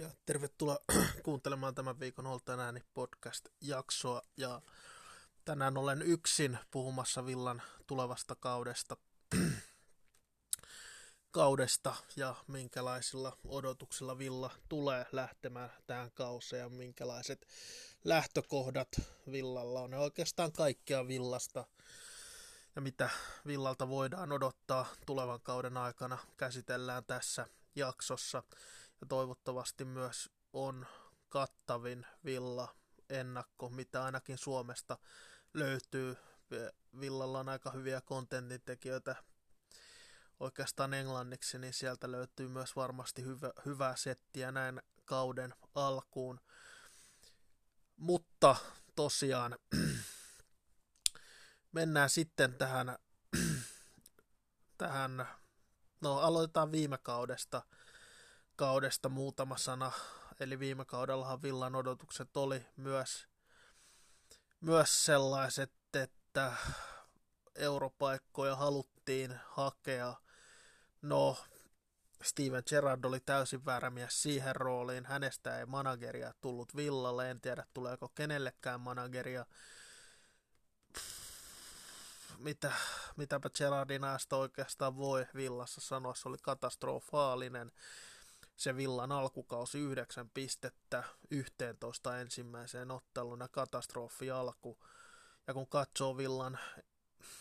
Ja tervetuloa kuuntelemaan tämän viikon Holten ääni podcast-jaksoa. Ja tänään olen yksin puhumassa Villan tulevasta kaudesta. kaudesta ja minkälaisilla odotuksilla Villa tulee lähtemään tähän kauseen ja minkälaiset lähtökohdat Villalla on. Ja oikeastaan kaikkea Villasta ja mitä Villalta voidaan odottaa tulevan kauden aikana käsitellään tässä jaksossa ja toivottavasti myös on kattavin villa ennakko, mitä ainakin Suomesta löytyy. Villalla on aika hyviä kontentintekijöitä oikeastaan englanniksi, niin sieltä löytyy myös varmasti hyvä, hyvää settiä näin kauden alkuun. Mutta tosiaan mennään sitten tähän, tähän no aloitetaan viime kaudesta – kaudesta muutama sana. Eli viime kaudellahan Villan odotukset oli myös, myös sellaiset, että europaikkoja haluttiin hakea. No, Steven Gerrard oli täysin väärä mies siihen rooliin. Hänestä ei manageria tullut Villalle. En tiedä, tuleeko kenellekään manageria. Mitä, mitäpä Gerardin oikeastaan voi Villassa sanoa. Se oli katastrofaalinen se Villan alkukausi 9 pistettä 11 ensimmäiseen ottelun ja katastrofi alku. Ja kun katsoo Villan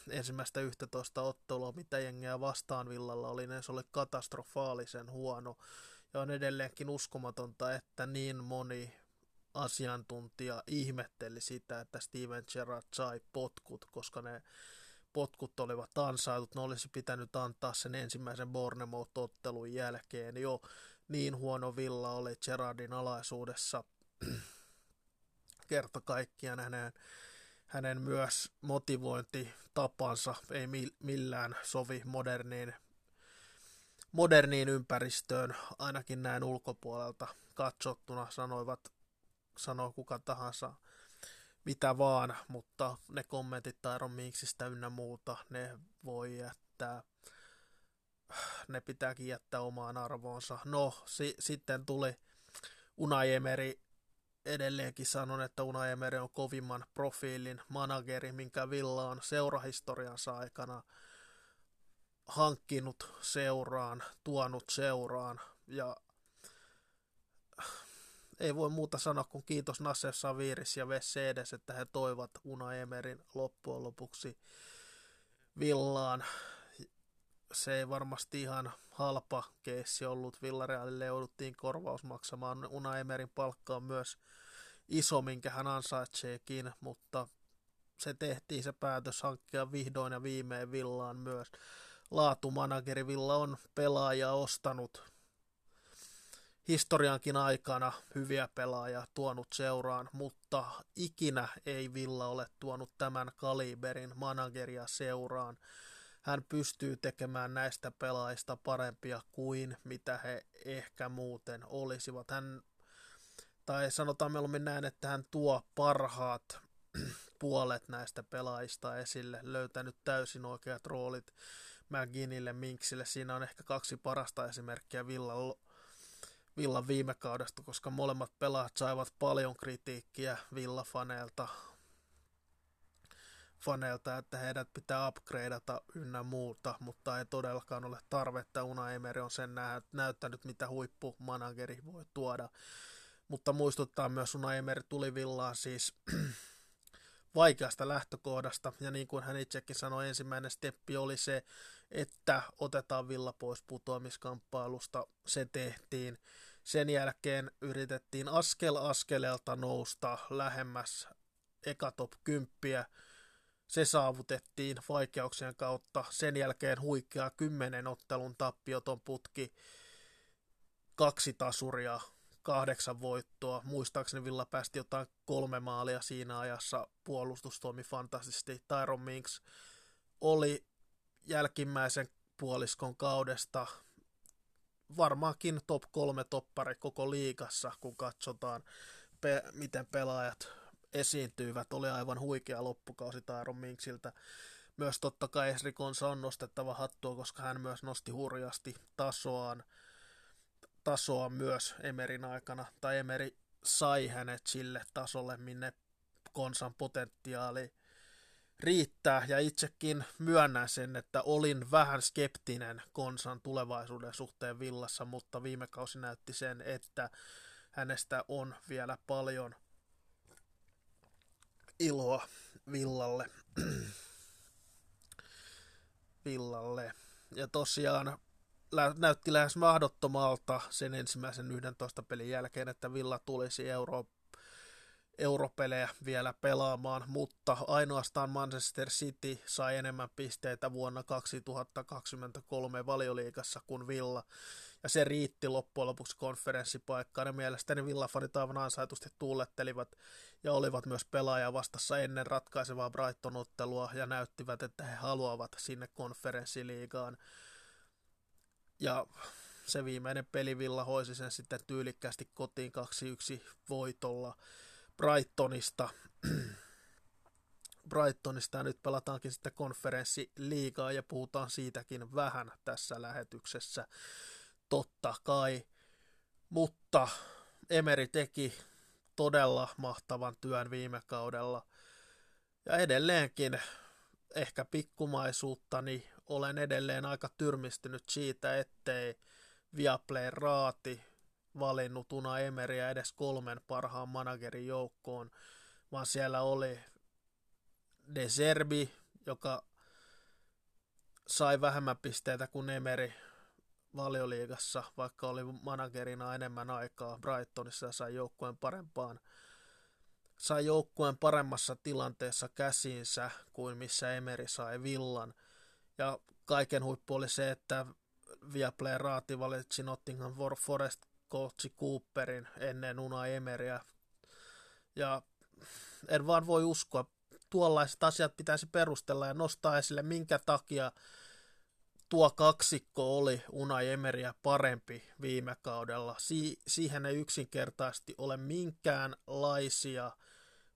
ensimmäistä 11 ottelua, mitä jengiä vastaan Villalla oli, niin se oli katastrofaalisen huono. Ja on edelleenkin uskomatonta, että niin moni asiantuntija ihmetteli sitä, että Steven Gerrard sai potkut, koska ne potkut olivat ansaitut, ne olisi pitänyt antaa sen ensimmäisen Bournemouth-ottelun jälkeen jo niin huono villa oli Gerardin alaisuudessa. Kerta kaikkiaan hänen, hänen myös motivointitapansa ei millään sovi moderniin, moderniin ympäristöön, ainakin näin ulkopuolelta katsottuna sanoivat, sanoo kuka tahansa mitä vaan, mutta ne kommentit Tairon Minksistä ynnä muuta, ne voi jättää ne pitääkin jättää omaan arvoonsa. No, si- sitten tuli Unai Emery edelleenkin sanon, että Unai on kovimman profiilin manageri, minkä Villa on seurahistoriansa aikana hankkinut seuraan, tuonut seuraan ja ei voi muuta sanoa kuin kiitos Nasser Saviris ja Vesse edes, että he toivat Unai Emerin loppujen lopuksi Villaan se ei varmasti ihan halpa keissi ollut. Villarealille jouduttiin korvaus maksamaan. Una Emerin palkka on myös iso, minkä hän ansaitseekin, mutta se tehtiin se päätös hankkia vihdoin ja viimein Villaan myös. Laatumanageri Villa on pelaaja ostanut historiankin aikana hyviä pelaajia tuonut seuraan, mutta ikinä ei Villa ole tuonut tämän kaliberin manageria seuraan hän pystyy tekemään näistä pelaajista parempia kuin mitä he ehkä muuten olisivat. Hän, tai sanotaan mieluummin näin, että hän tuo parhaat puolet näistä pelaajista esille, löytänyt täysin oikeat roolit McGinnille, Minksille. Siinä on ehkä kaksi parasta esimerkkiä Villan, Villan viime kaudesta, koska molemmat pelaajat saivat paljon kritiikkiä Villafaneilta faneilta, että heidät pitää upgradeata ynnä muuta, mutta ei todellakaan ole tarvetta. Una Emery on sen näyttänyt, mitä huippumanageri voi tuoda. Mutta muistuttaa myös Una Emery tuli villaan siis vaikeasta lähtökohdasta, ja niin kuin hän itsekin sanoi, ensimmäinen steppi oli se, että otetaan villa pois putoamiskamppailusta, se tehtiin. Sen jälkeen yritettiin askel askeleelta nousta lähemmäs eka top 10, se saavutettiin vaikeuksien kautta. Sen jälkeen huikea kymmenen ottelun tappioton putki, kaksi tasuria, kahdeksan voittoa. Muistaakseni Villa päästi jotain kolme maalia siinä ajassa. Puolustus toimi fantastisesti. Tyron Minks oli jälkimmäisen puoliskon kaudesta varmaankin top kolme toppari koko liigassa, kun katsotaan, pe- miten pelaajat esiintyivät. Oli aivan huikea loppukausi Taaron Minksiltä. Myös totta kai Esrikonsa on nostettava hattua, koska hän myös nosti hurjasti tasoaan, tasoa myös Emerin aikana, tai Emeri sai hänet sille tasolle, minne konsan potentiaali riittää, ja itsekin myönnän sen, että olin vähän skeptinen konsan tulevaisuuden suhteen villassa, mutta viime kausi näytti sen, että hänestä on vielä paljon iloa villalle. villalle. Ja tosiaan näytti lähes mahdottomalta sen ensimmäisen 11 pelin jälkeen, että Villa tulisi Euro, europelejä vielä pelaamaan, mutta ainoastaan Manchester City sai enemmän pisteitä vuonna 2023 valioliigassa kuin Villa, ja se riitti loppujen lopuksi konferenssipaikkaan, ja mielestäni Villa-fanit aivan ansaitusti tuulettelivat ja olivat myös pelaajia vastassa ennen ratkaisevaa Brighton-ottelua, ja näyttivät, että he haluavat sinne konferenssiliigaan ja se viimeinen peli Villa hoisi sen sitten tyylikkäästi kotiin 2-1 voitolla Brightonista. Brightonista ja nyt pelataankin sitten konferenssiliigaa ja puhutaan siitäkin vähän tässä lähetyksessä. Totta kai. Mutta Emeri teki todella mahtavan työn viime kaudella. Ja edelleenkin ehkä pikkumaisuuttani olen edelleen aika tyrmistynyt siitä, ettei Viaplay raati valinnut Una Emeriä edes kolmen parhaan managerin joukkoon, vaan siellä oli De Serbi, joka sai vähemmän pisteitä kuin Emeri valioliigassa, vaikka oli managerina enemmän aikaa Brightonissa ja sai joukkueen parempaan sai joukkueen paremmassa tilanteessa käsiinsä kuin missä Emeri sai villan – ja kaiken huippu oli se, että Viaplay raati valitsi Nottingham Forest coachi Cooperin ennen Una Emeryä. Ja en vaan voi uskoa, tuollaiset asiat pitäisi perustella ja nostaa esille, minkä takia tuo kaksikko oli Una Emeryä parempi viime kaudella. Si- siihen ei yksinkertaisesti ole minkäänlaisia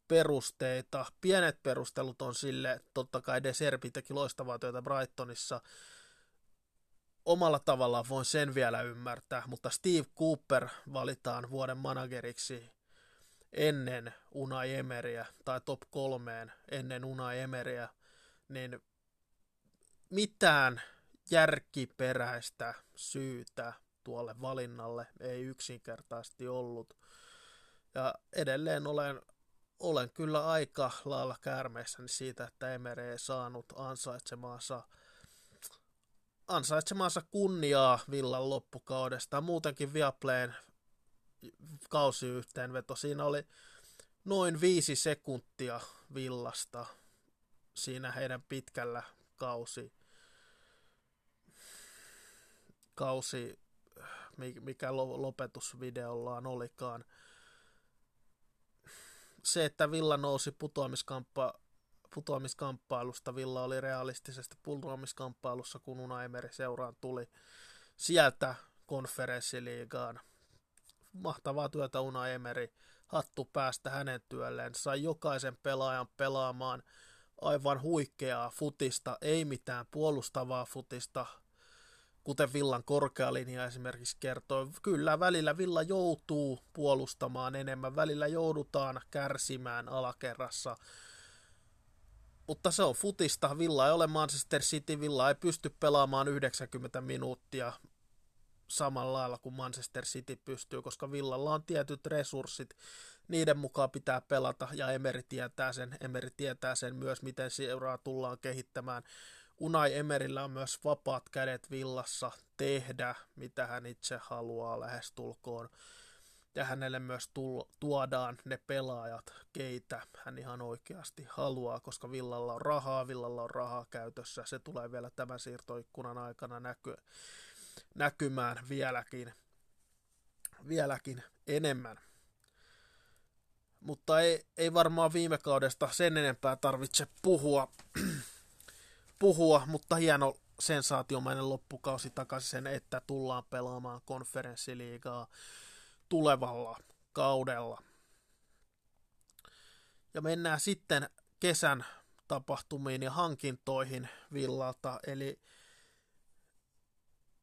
perusteita. Pienet perustelut on sille, totta kai De Serbi teki loistavaa työtä Brightonissa. Omalla tavallaan voin sen vielä ymmärtää, mutta Steve Cooper valitaan vuoden manageriksi ennen Una Emeryä tai top kolmeen ennen Una Emeryä, niin mitään järkiperäistä syytä tuolle valinnalle ei yksinkertaisesti ollut. Ja edelleen olen olen kyllä aika lailla käärmeissäni siitä, että Emere ei saanut ansaitsemaansa, ansaitsemaansa kunniaa Villan loppukaudesta. Muutenkin Viaplayn kausiyhteenveto, siinä oli noin viisi sekuntia Villasta siinä heidän pitkällä kausi, kausi mikä lopetusvideollaan olikaan – se, että Villa nousi putoamiskamppa, putoamiskamppailusta, Villa oli realistisesti putoamiskamppailussa, kun Una Emeri seuraan tuli sieltä konferenssiliigaan. Mahtavaa työtä Una Emeri, hattu päästä hänen työlleen, sai jokaisen pelaajan pelaamaan aivan huikeaa futista, ei mitään puolustavaa futista, kuten Villan korkealinja esimerkiksi kertoo, kyllä välillä Villa joutuu puolustamaan enemmän, välillä joudutaan kärsimään alakerrassa, mutta se on futista. Villa ei ole Manchester City, Villa ei pysty pelaamaan 90 minuuttia samalla lailla kuin Manchester City pystyy, koska Villalla on tietyt resurssit, niiden mukaan pitää pelata, ja Emeri tietää sen, Emeri tietää sen myös, miten seuraa tullaan kehittämään. Unai Emerillä on myös vapaat kädet villassa tehdä, mitä hän itse haluaa lähestulkoon. Ja hänelle myös tuodaan ne pelaajat, keitä hän ihan oikeasti haluaa, koska Villalla on rahaa, Villalla on rahaa käytössä. Se tulee vielä tämän siirtoikkunan aikana näky- näkymään vieläkin, vieläkin enemmän. Mutta ei, ei varmaan viime kaudesta sen enempää tarvitse puhua puhua, mutta hieno sensaatiomainen loppukausi takaisin sen, että tullaan pelaamaan konferenssiliigaa tulevalla kaudella. Ja mennään sitten kesän tapahtumiin ja hankintoihin Villalta, eli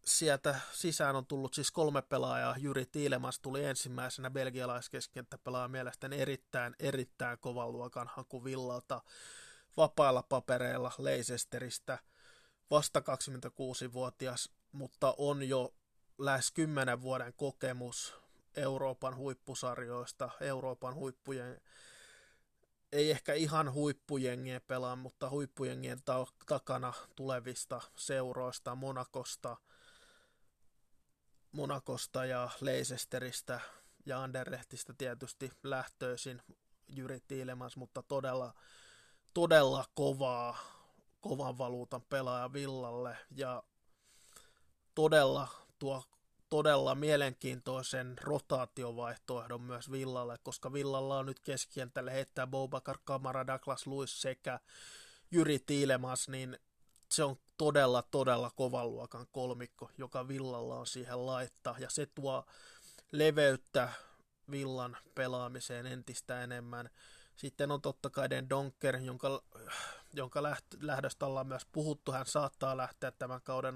sieltä sisään on tullut siis kolme pelaajaa. Jyri Tiilemas tuli ensimmäisenä belgialaiskeskenttäpelaaja mielestäni erittäin, erittäin kovan luokan haku Villalta vapailla papereilla Leicesteristä. Vasta 26-vuotias, mutta on jo lähes 10 vuoden kokemus Euroopan huippusarjoista, Euroopan huippujen, ei ehkä ihan huippujengien pelaa, mutta huippujengien ta- takana tulevista seuroista, Monakosta, Monakosta ja Leicesteristä ja Anderlehtistä tietysti lähtöisin Jyri Tiilemans, mutta todella, todella kovaa, kovan valuutan pelaaja Villalle ja todella tuo todella mielenkiintoisen rotaatiovaihtoehdon myös Villalle, koska Villalla on nyt keskikentälle heittää Bobakar Kamara, Douglas Lewis sekä Jyri Tiilemas, niin se on todella, todella kovan luokan kolmikko, joka Villalla on siihen laittaa, ja se tuo leveyttä Villan pelaamiseen entistä enemmän. Sitten on totta kai Den Donker, jonka, jonka lähdöstä ollaan myös puhuttu. Hän saattaa lähteä tämän kauden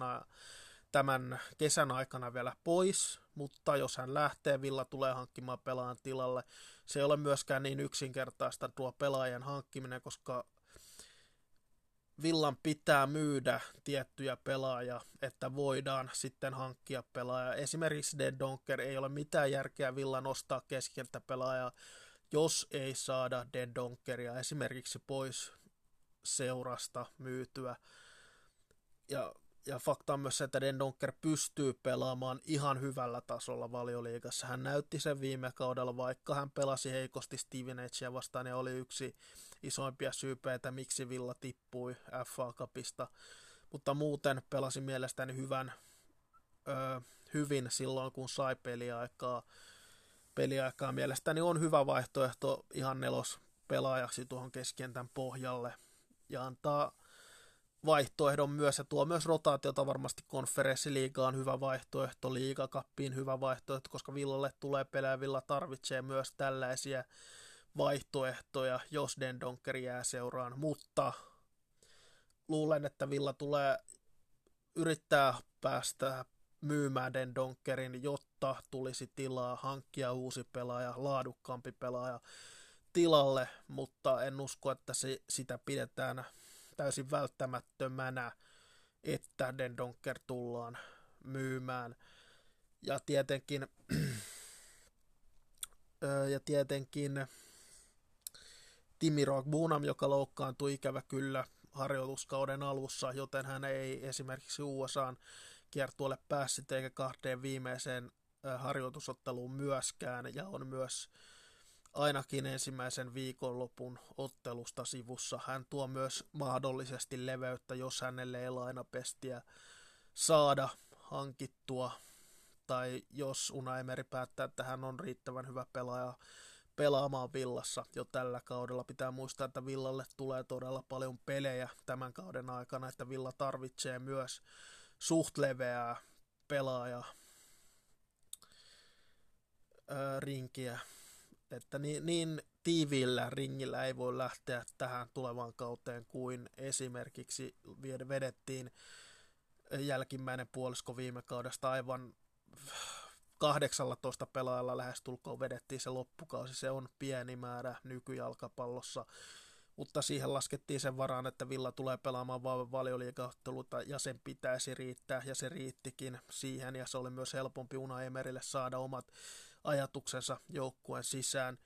tämän kesän aikana vielä pois, mutta jos hän lähtee, Villa tulee hankkimaan pelaajan tilalle. Se ei ole myöskään niin yksinkertaista tuo pelaajan hankkiminen, koska Villan pitää myydä tiettyjä pelaajia, että voidaan sitten hankkia pelaaja. Esimerkiksi Den Donker ei ole mitään järkeä Villan ostaa keskeltä pelaajaa, jos ei saada Den Donkeria esimerkiksi pois seurasta myytyä. Ja ja fakta on myös se, että Den Donker pystyy pelaamaan ihan hyvällä tasolla valioliigassa. Hän näytti sen viime kaudella, vaikka hän pelasi heikosti Steven Edgeä vastaan ja oli yksi isoimpia syypeitä, miksi Villa tippui FA Cupista. Mutta muuten pelasi mielestäni hyvän, ö, hyvin silloin, kun sai peliaikaa. Peliaikaa mielestäni. On hyvä vaihtoehto ihan nelos pelaajaksi tuohon keskentän pohjalle ja antaa vaihtoehdon myös ja tuo myös rotaatiota varmasti konferenssiliigaan hyvä vaihtoehto, liigakappiin hyvä vaihtoehto, koska Villalle tulee pelejä, Villa tarvitsee myös tällaisia vaihtoehtoja, jos Den Donker jää seuraan, mutta luulen, että Villa tulee yrittää päästä myymään Den Donkerin, jotta tulisi tilaa hankkia uusi pelaaja, laadukkaampi pelaaja tilalle, mutta en usko, että se, sitä pidetään täysin välttämättömänä, että Den Donker tullaan myymään. Ja tietenkin, ja tietenkin Timi Bunam, joka loukkaantui ikävä kyllä harjoituskauden alussa, joten hän ei esimerkiksi USAn kiertueelle päässyt eikä kahteen viimeiseen harjoitusotteluun myöskään, ja on myös ainakin ensimmäisen viikonlopun ottelusta sivussa. Hän tuo myös mahdollisesti leveyttä, jos hänelle ei lainapestiä saada hankittua, tai jos Una Emeri päättää, että hän on riittävän hyvä pelaaja pelaamaan Villassa jo tällä kaudella. Pitää muistaa, että Villalle tulee todella paljon pelejä tämän kauden aikana, että Villa tarvitsee myös suht leveää pelaaja rinkiä että niin, niin tiiviillä ringillä ei voi lähteä tähän tulevaan kauteen kuin esimerkiksi vedettiin jälkimmäinen puolisko viime kaudesta aivan 18 pelaajalla lähestulkoon vedettiin se loppukausi. Se on pieni määrä nykyjalkapallossa, mutta siihen laskettiin sen varaan, että Villa tulee pelaamaan vain valioliikaotteluita ja sen pitäisi riittää ja se riittikin siihen ja se oli myös helpompi Una Emerille saada omat ajatuksensa joukkueen sisään,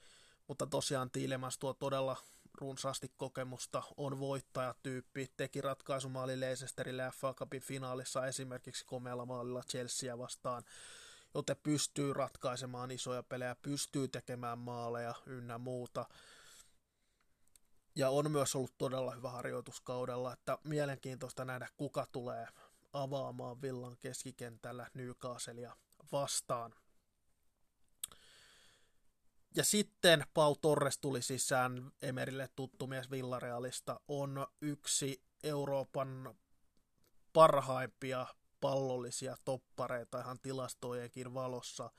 mutta tosiaan Tiilemas tuo todella runsaasti kokemusta, on voittajatyyppi, teki ratkaisumaali Leicesterille FA Cupin finaalissa esimerkiksi komealla maalilla Chelsea vastaan, joten pystyy ratkaisemaan isoja pelejä, pystyy tekemään maaleja ynnä muuta. Ja on myös ollut todella hyvä harjoituskaudella, että mielenkiintoista nähdä, kuka tulee avaamaan Villan keskikentällä Newcastlea vastaan. Ja sitten Pau Torres tuli sisään, Emerille tuttu mies Villarealista, on yksi Euroopan parhaimpia pallollisia toppareita ihan tilastojenkin valossa.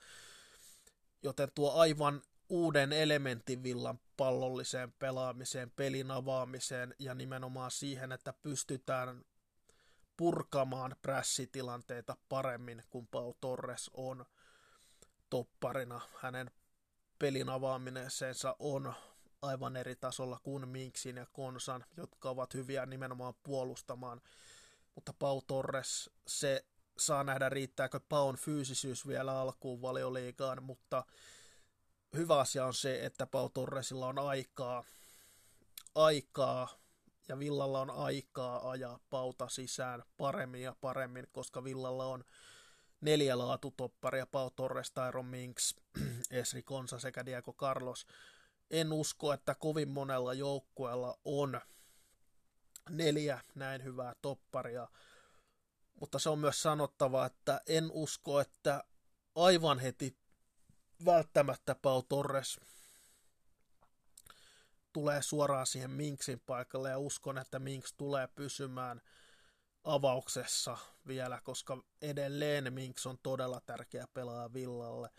Joten tuo aivan uuden elementin villan pallolliseen pelaamiseen, pelin avaamiseen ja nimenomaan siihen, että pystytään purkamaan prässitilanteita paremmin kuin Pau Torres on topparina. Hänen pelin avaamisensa on aivan eri tasolla kuin Minksin ja Konsan, jotka ovat hyviä nimenomaan puolustamaan. Mutta Pau Torres, se saa nähdä riittääkö Paun fyysisyys vielä alkuun valioliigaan, mutta hyvä asia on se, että Pau Torresilla on aikaa, aikaa ja Villalla on aikaa ajaa pauta sisään paremmin ja paremmin, koska Villalla on neljä laatutopparia, Pau Torres, Tyron Minks, Esri Konsa sekä Diego Carlos. En usko, että kovin monella joukkueella on neljä näin hyvää topparia, mutta se on myös sanottava, että en usko, että aivan heti välttämättä Pau Torres tulee suoraan siihen Minksin paikalle ja uskon, että Minks tulee pysymään avauksessa vielä, koska edelleen Minks on todella tärkeä pelaaja Villalle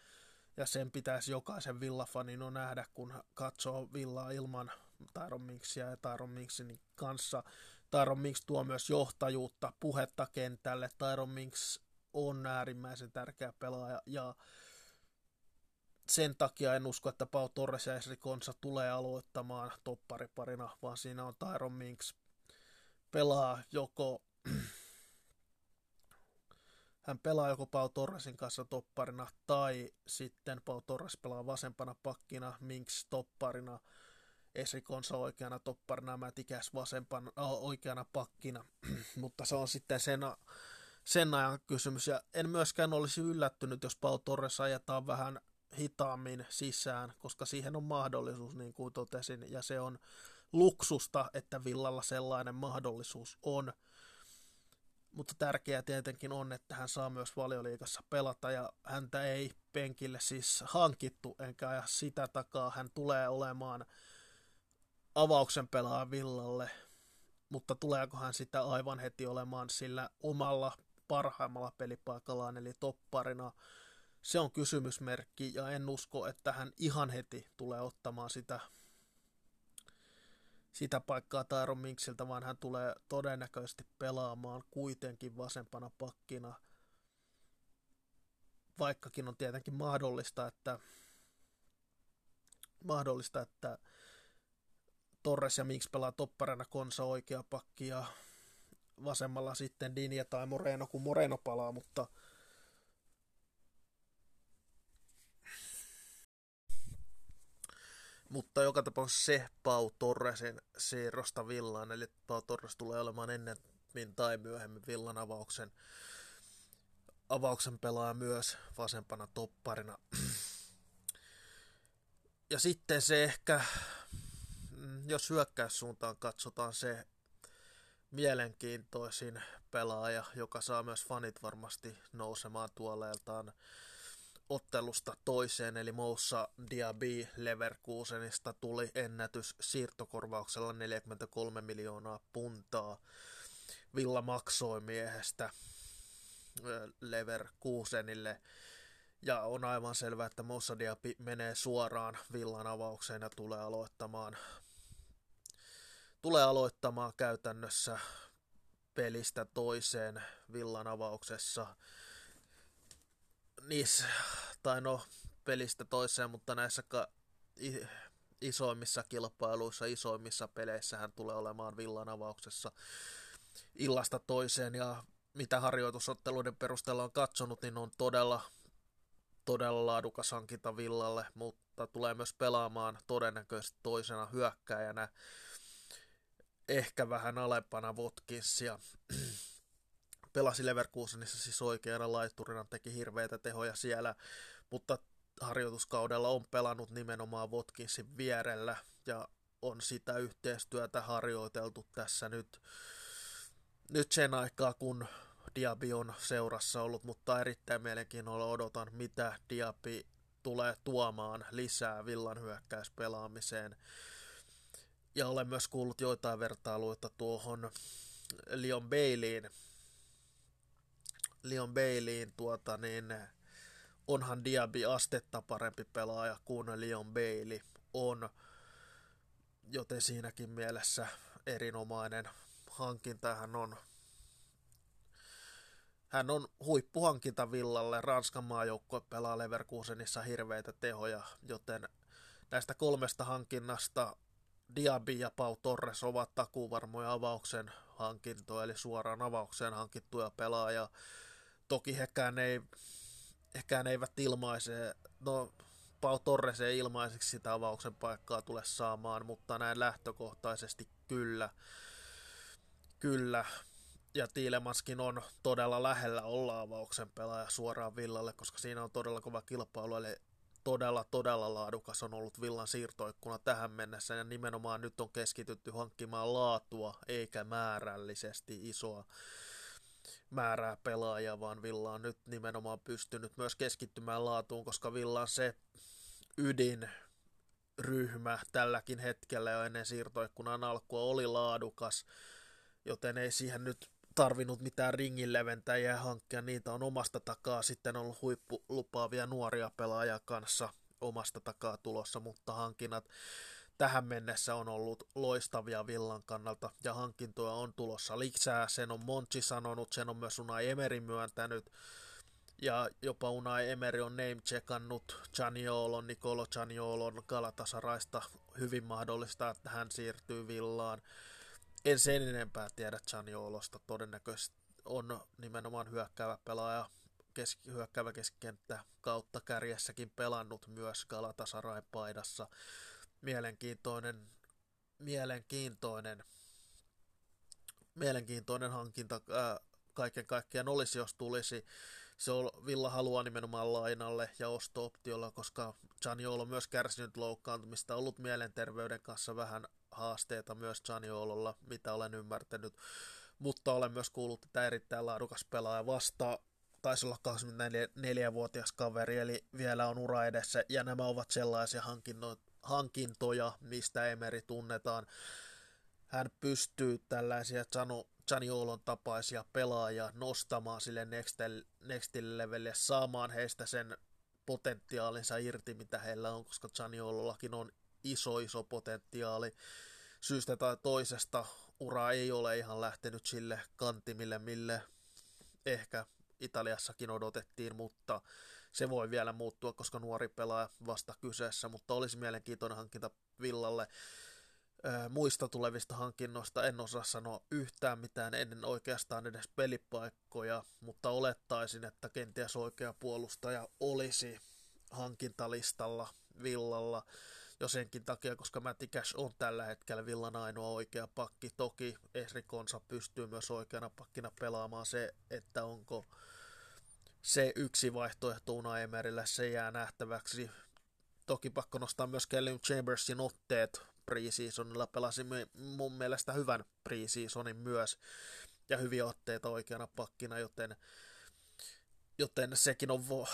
ja sen pitäisi jokaisen Villafanin on nähdä, kun katsoo Villaa ilman Tyron Minksia ja Tyron Minksin kanssa. Tyron Minks tuo myös johtajuutta, puhetta kentälle. Tyron Minks on äärimmäisen tärkeä pelaaja ja sen takia en usko, että Pau Torres ja Esri Konsa tulee aloittamaan toppariparina, vaan siinä on Tyron Minks pelaa joko hän pelaa joko Pau Torresin kanssa topparina tai sitten Pau Torres pelaa vasempana pakkina, Minks topparina, Esri Konsa oikeana topparina, Mätikäs vasempana oikeana pakkina, mutta se on sitten sen, sen ajan kysymys. Ja en myöskään olisi yllättynyt, jos Pau Torres ajetaan vähän hitaammin sisään, koska siihen on mahdollisuus, niin kuin totesin, ja se on luksusta, että Villalla sellainen mahdollisuus on. Mutta tärkeää tietenkin on, että hän saa myös valioliikassa pelata, ja häntä ei penkille siis hankittu, enkä aja sitä takaa. Hän tulee olemaan avauksen pelaaja Villalle, mutta tuleeko hän sitä aivan heti olemaan sillä omalla parhaimmalla pelipaikallaan, eli topparina – se on kysymysmerkki ja en usko, että hän ihan heti tulee ottamaan sitä, sitä paikkaa Tyron Minksiltä, vaan hän tulee todennäköisesti pelaamaan kuitenkin vasempana pakkina, vaikkakin on tietenkin mahdollista, että mahdollista, että Torres ja Minks pelaa topparina Konsa oikea pakki ja vasemmalla sitten Dinja tai Moreno, kun Moreno palaa, mutta – Mutta joka tapauksessa se Pau Torresin siirrosta Villaan, eli Pau Torres tulee olemaan ennen tai myöhemmin Villan avauksen, avauksen pelaa myös vasempana topparina. Ja sitten se ehkä, jos hyökkäyssuuntaan katsotaan se mielenkiintoisin pelaaja, joka saa myös fanit varmasti nousemaan tuoleeltaan ottelusta toiseen, eli Moussa Diaby Leverkusenista tuli ennätys siirtokorvauksella 43 miljoonaa puntaa. Villa maksoi miehestä Leverkusenille. Ja on aivan selvää, että Moussa Diaby menee suoraan Villan avaukseen ja tulee aloittamaan, tulee aloittamaan käytännössä pelistä toiseen Villan avauksessa niissä, tai no pelistä toiseen, mutta näissä ka- isoimmissa kilpailuissa, isoimmissa peleissä hän tulee olemaan villan avauksessa illasta toiseen ja mitä harjoitusotteluiden perusteella on katsonut, niin on todella, todella laadukas hankinta villalle, mutta tulee myös pelaamaan todennäköisesti toisena hyökkäjänä, ehkä vähän alempana Watkinsia pelasi Leverkusenissa siis oikeana laiturina, teki hirveitä tehoja siellä, mutta harjoituskaudella on pelannut nimenomaan Watkinsin vierellä ja on sitä yhteistyötä harjoiteltu tässä nyt, nyt sen aikaa, kun Diaby on seurassa ollut, mutta erittäin mielenkiinnolla odotan, mitä Diaby tulee tuomaan lisää villan hyökkäyspelaamiseen. Ja olen myös kuullut joitain vertailuita tuohon Leon Baileyin Leon Baileyin tuota, niin onhan Diaby astetta parempi pelaaja kuin Leon Bailey on, joten siinäkin mielessä erinomainen hankinta hän on hän on huippuhankinta Villalle. Ranskan maajoukkue pelaa Leverkusenissa hirveitä tehoja, joten näistä kolmesta hankinnasta Diaby ja Pau Torres ovat takuvarmoja avauksen hankintoja, eli suoraan avaukseen hankittuja pelaajia. Toki hekään, ei, hekään eivät ilmaise, no Pau Torres ei ilmaiseksi sitä avauksen paikkaa tule saamaan, mutta näin lähtökohtaisesti kyllä. Kyllä. Ja Tiilemaskin on todella lähellä olla avauksen pelaaja suoraan Villalle, koska siinä on todella kova kilpailu, eli todella, todella laadukas on ollut Villan siirtoikkuna tähän mennessä, ja nimenomaan nyt on keskitytty hankkimaan laatua, eikä määrällisesti isoa määrää pelaajia, vaan Villa on nyt nimenomaan pystynyt myös keskittymään laatuun, koska Villa on se ydinryhmä tälläkin hetkellä jo ennen siirtoikkunan alkua oli laadukas, joten ei siihen nyt tarvinnut mitään ringin leventäjiä hankkia, niitä on omasta takaa sitten ollut huippulupaavia nuoria pelaajia kanssa omasta takaa tulossa, mutta hankinnat tähän mennessä on ollut loistavia Villan kannalta ja hankintoja on tulossa lisää. Sen on Monchi sanonut, sen on myös Unai Emeri myöntänyt ja jopa Unai Emeri on name-checkannut Chaniolon, Nicolo Chaniolon Galatasaraista hyvin mahdollista, että hän siirtyy Villaan. En sen enempää tiedä Chaniolosta, todennäköisesti on nimenomaan hyökkäävä pelaaja, keski, hyökkäävä keskikenttä kautta kärjessäkin pelannut myös Galatasaray paidassa mielenkiintoinen, mielenkiintoinen, mielenkiintoinen hankinta ää, kaiken kaikkiaan olisi, jos tulisi. Se on, Villa haluaa nimenomaan lainalle ja osto-optiolla, koska Gianniolo on myös kärsinyt loukkaantumista, ollut mielenterveyden kanssa vähän haasteita myös Gianniololla, mitä olen ymmärtänyt, mutta olen myös kuullut, että erittäin laadukas pelaaja vastaa. Taisi olla 24-vuotias kaveri, eli vielä on ura edessä, ja nämä ovat sellaisia hankinnoita, hankintoja, mistä Emeri tunnetaan. Hän pystyy tällaisia Olon tapaisia pelaajia nostamaan sille nextille, nextille levelille, saamaan heistä sen potentiaalinsa irti, mitä heillä on, koska Olollakin on iso, iso potentiaali. Syystä tai toisesta ura ei ole ihan lähtenyt sille kantimille, mille ehkä Italiassakin odotettiin, mutta se voi vielä muuttua, koska nuori pelaaja vasta kyseessä, mutta olisi mielenkiintoinen hankinta Villalle. muista tulevista hankinnoista en osaa sanoa yhtään mitään ennen oikeastaan edes pelipaikkoja, mutta olettaisin, että kenties oikea puolustaja olisi hankintalistalla Villalla jo senkin takia, koska Matti Cash on tällä hetkellä Villan ainoa oikea pakki. Toki Esri Konsa pystyy myös oikeana pakkina pelaamaan se, että onko se yksi vaihtoehto Una Emerille, se jää nähtäväksi. Toki pakko nostaa myös Kelly Chambersin otteet preseasonilla, pelasi mun mielestä hyvän preseasonin myös, ja hyviä otteita oikeana pakkina, joten, joten sekin on, vo-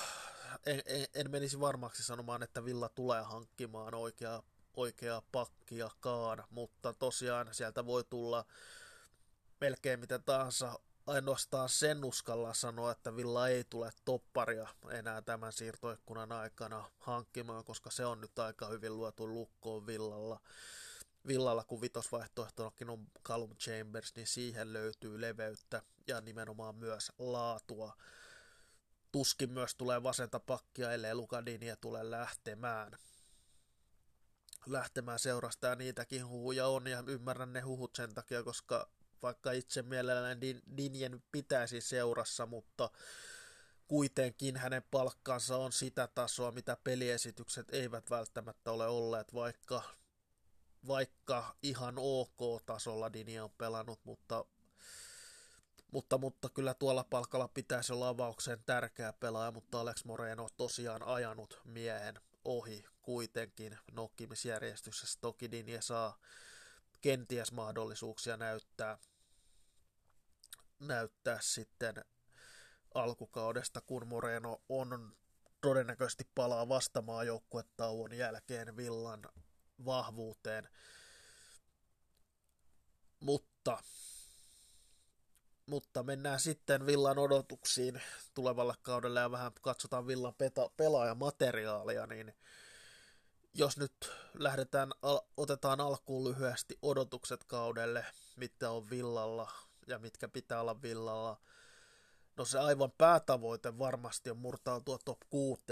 en, en, en menisi varmaksi sanomaan, että Villa tulee hankkimaan oikeaa, oikeaa pakkiakaan, mutta tosiaan sieltä voi tulla melkein mitä tahansa ainoastaan sen uskalla sanoa, että Villa ei tule topparia enää tämän siirtoikkunan aikana hankkimaan, koska se on nyt aika hyvin luotu lukkoon Villalla. Villalla, kun vitosvaihtoehtonakin on Callum Chambers, niin siihen löytyy leveyttä ja nimenomaan myös laatua. Tuskin myös tulee vasenta pakkia, ellei Lukadinia tule lähtemään lähtemään seurasta ja niitäkin huhuja on ja ymmärrän ne huhut sen takia, koska vaikka itse mielellään Dinjen pitäisi seurassa, mutta kuitenkin hänen palkkansa on sitä tasoa, mitä peliesitykset eivät välttämättä ole olleet, vaikka, vaikka ihan ok-tasolla Dini on pelannut, mutta, mutta, mutta kyllä tuolla palkalla pitäisi olla avaukseen tärkeä pelaaja, mutta Alex Moreno on tosiaan ajanut miehen ohi kuitenkin nokkimisjärjestyksessä. Toki Dinje saa kenties mahdollisuuksia näyttää, näyttää sitten alkukaudesta, kun Moreno on todennäköisesti palaa vastamaan joukkuetauon jälkeen Villan vahvuuteen. Mutta, mutta mennään sitten Villan odotuksiin tulevalle kaudelle ja vähän katsotaan Villan peta, pelaajamateriaalia, niin jos nyt lähdetään, otetaan alkuun lyhyesti odotukset kaudelle, mitä on villalla ja mitkä pitää olla villalla, No se aivan päätavoite varmasti on murtautua top 6,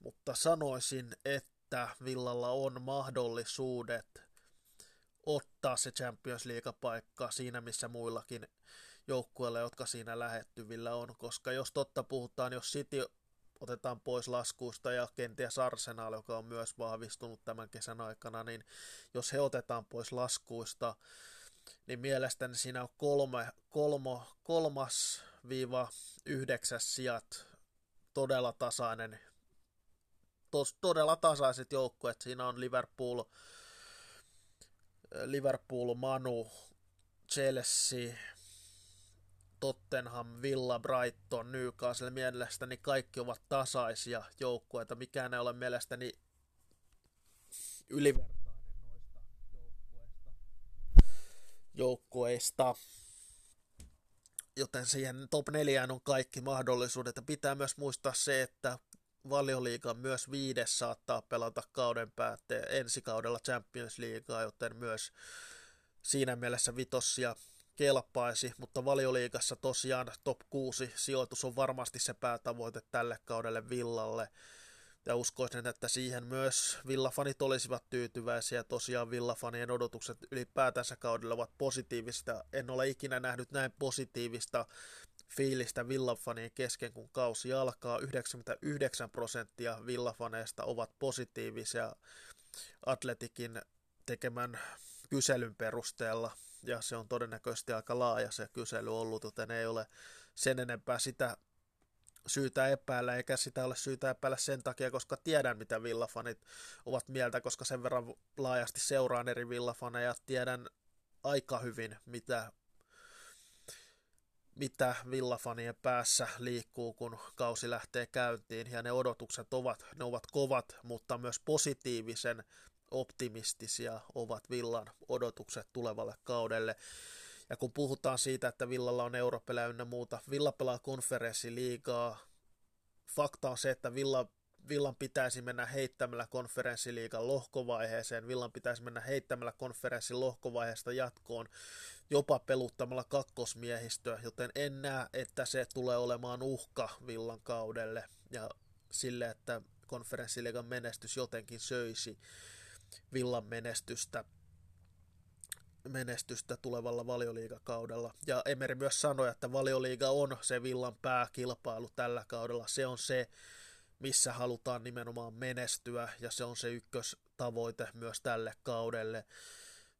mutta sanoisin, että Villalla on mahdollisuudet ottaa se Champions League-paikka siinä, missä muillakin joukkueilla, jotka siinä lähettyvillä on, koska jos totta puhutaan, jos City otetaan pois laskuista ja kenties Arsenal, joka on myös vahvistunut tämän kesän aikana, niin jos he otetaan pois laskuista, niin mielestäni siinä on kolme, kolmo, kolmas viiva yhdeksäs sijat todella tasainen, tos, todella tasaiset joukkueet. Siinä on Liverpool, Liverpool, Manu, Chelsea, Tottenham, Villa, Brighton, Newcastle, mielestäni kaikki ovat tasaisia joukkueita. Mikään ei ole mielestäni ylivertainen noista joukkueista. joukkueista. Joten siihen top 4 on kaikki mahdollisuudet. Ja pitää myös muistaa se, että valioliiga myös viides saattaa pelata kauden päätteen ensi kaudella Champions Leaguea, joten myös siinä mielessä vitossia kelpaisi, mutta valioliigassa tosiaan top 6 sijoitus on varmasti se päätavoite tälle kaudelle Villalle. Ja uskoisin, että siihen myös villafanit olisivat tyytyväisiä. Tosiaan villafanien odotukset ylipäätänsä kaudella ovat positiivista. En ole ikinä nähnyt näin positiivista fiilistä villafanien kesken, kun kausi alkaa. 99 prosenttia villafaneista ovat positiivisia Atletikin tekemän kyselyn perusteella ja se on todennäköisesti aika laaja se kysely ollut, joten ei ole sen enempää sitä syytä epäillä, eikä sitä ole syytä epäillä sen takia, koska tiedän, mitä villafanit ovat mieltä, koska sen verran laajasti seuraan eri villafaneja, tiedän aika hyvin, mitä, mitä villafanien päässä liikkuu, kun kausi lähtee käyntiin, ja ne odotukset ovat, ne ovat kovat, mutta myös positiivisen optimistisia ovat Villan odotukset tulevalle kaudelle. Ja kun puhutaan siitä, että Villalla on Eurooppelä ynnä muuta, Villa pelaa konferenssiliigaa. Fakta on se, että Villa, Villan pitäisi mennä heittämällä konferenssiliigan lohkovaiheeseen. Villan pitäisi mennä heittämällä konferenssin lohkovaiheesta jatkoon, jopa peluttamalla kakkosmiehistöä, joten en näe, että se tulee olemaan uhka Villan kaudelle ja sille, että konferenssiliigan menestys jotenkin söisi Villan menestystä menestystä tulevalla valioliigakaudella. Ja Emeri myös sanoi, että valioliiga on se Villan pääkilpailu tällä kaudella. Se on se, missä halutaan nimenomaan menestyä, ja se on se ykköstavoite myös tälle kaudelle.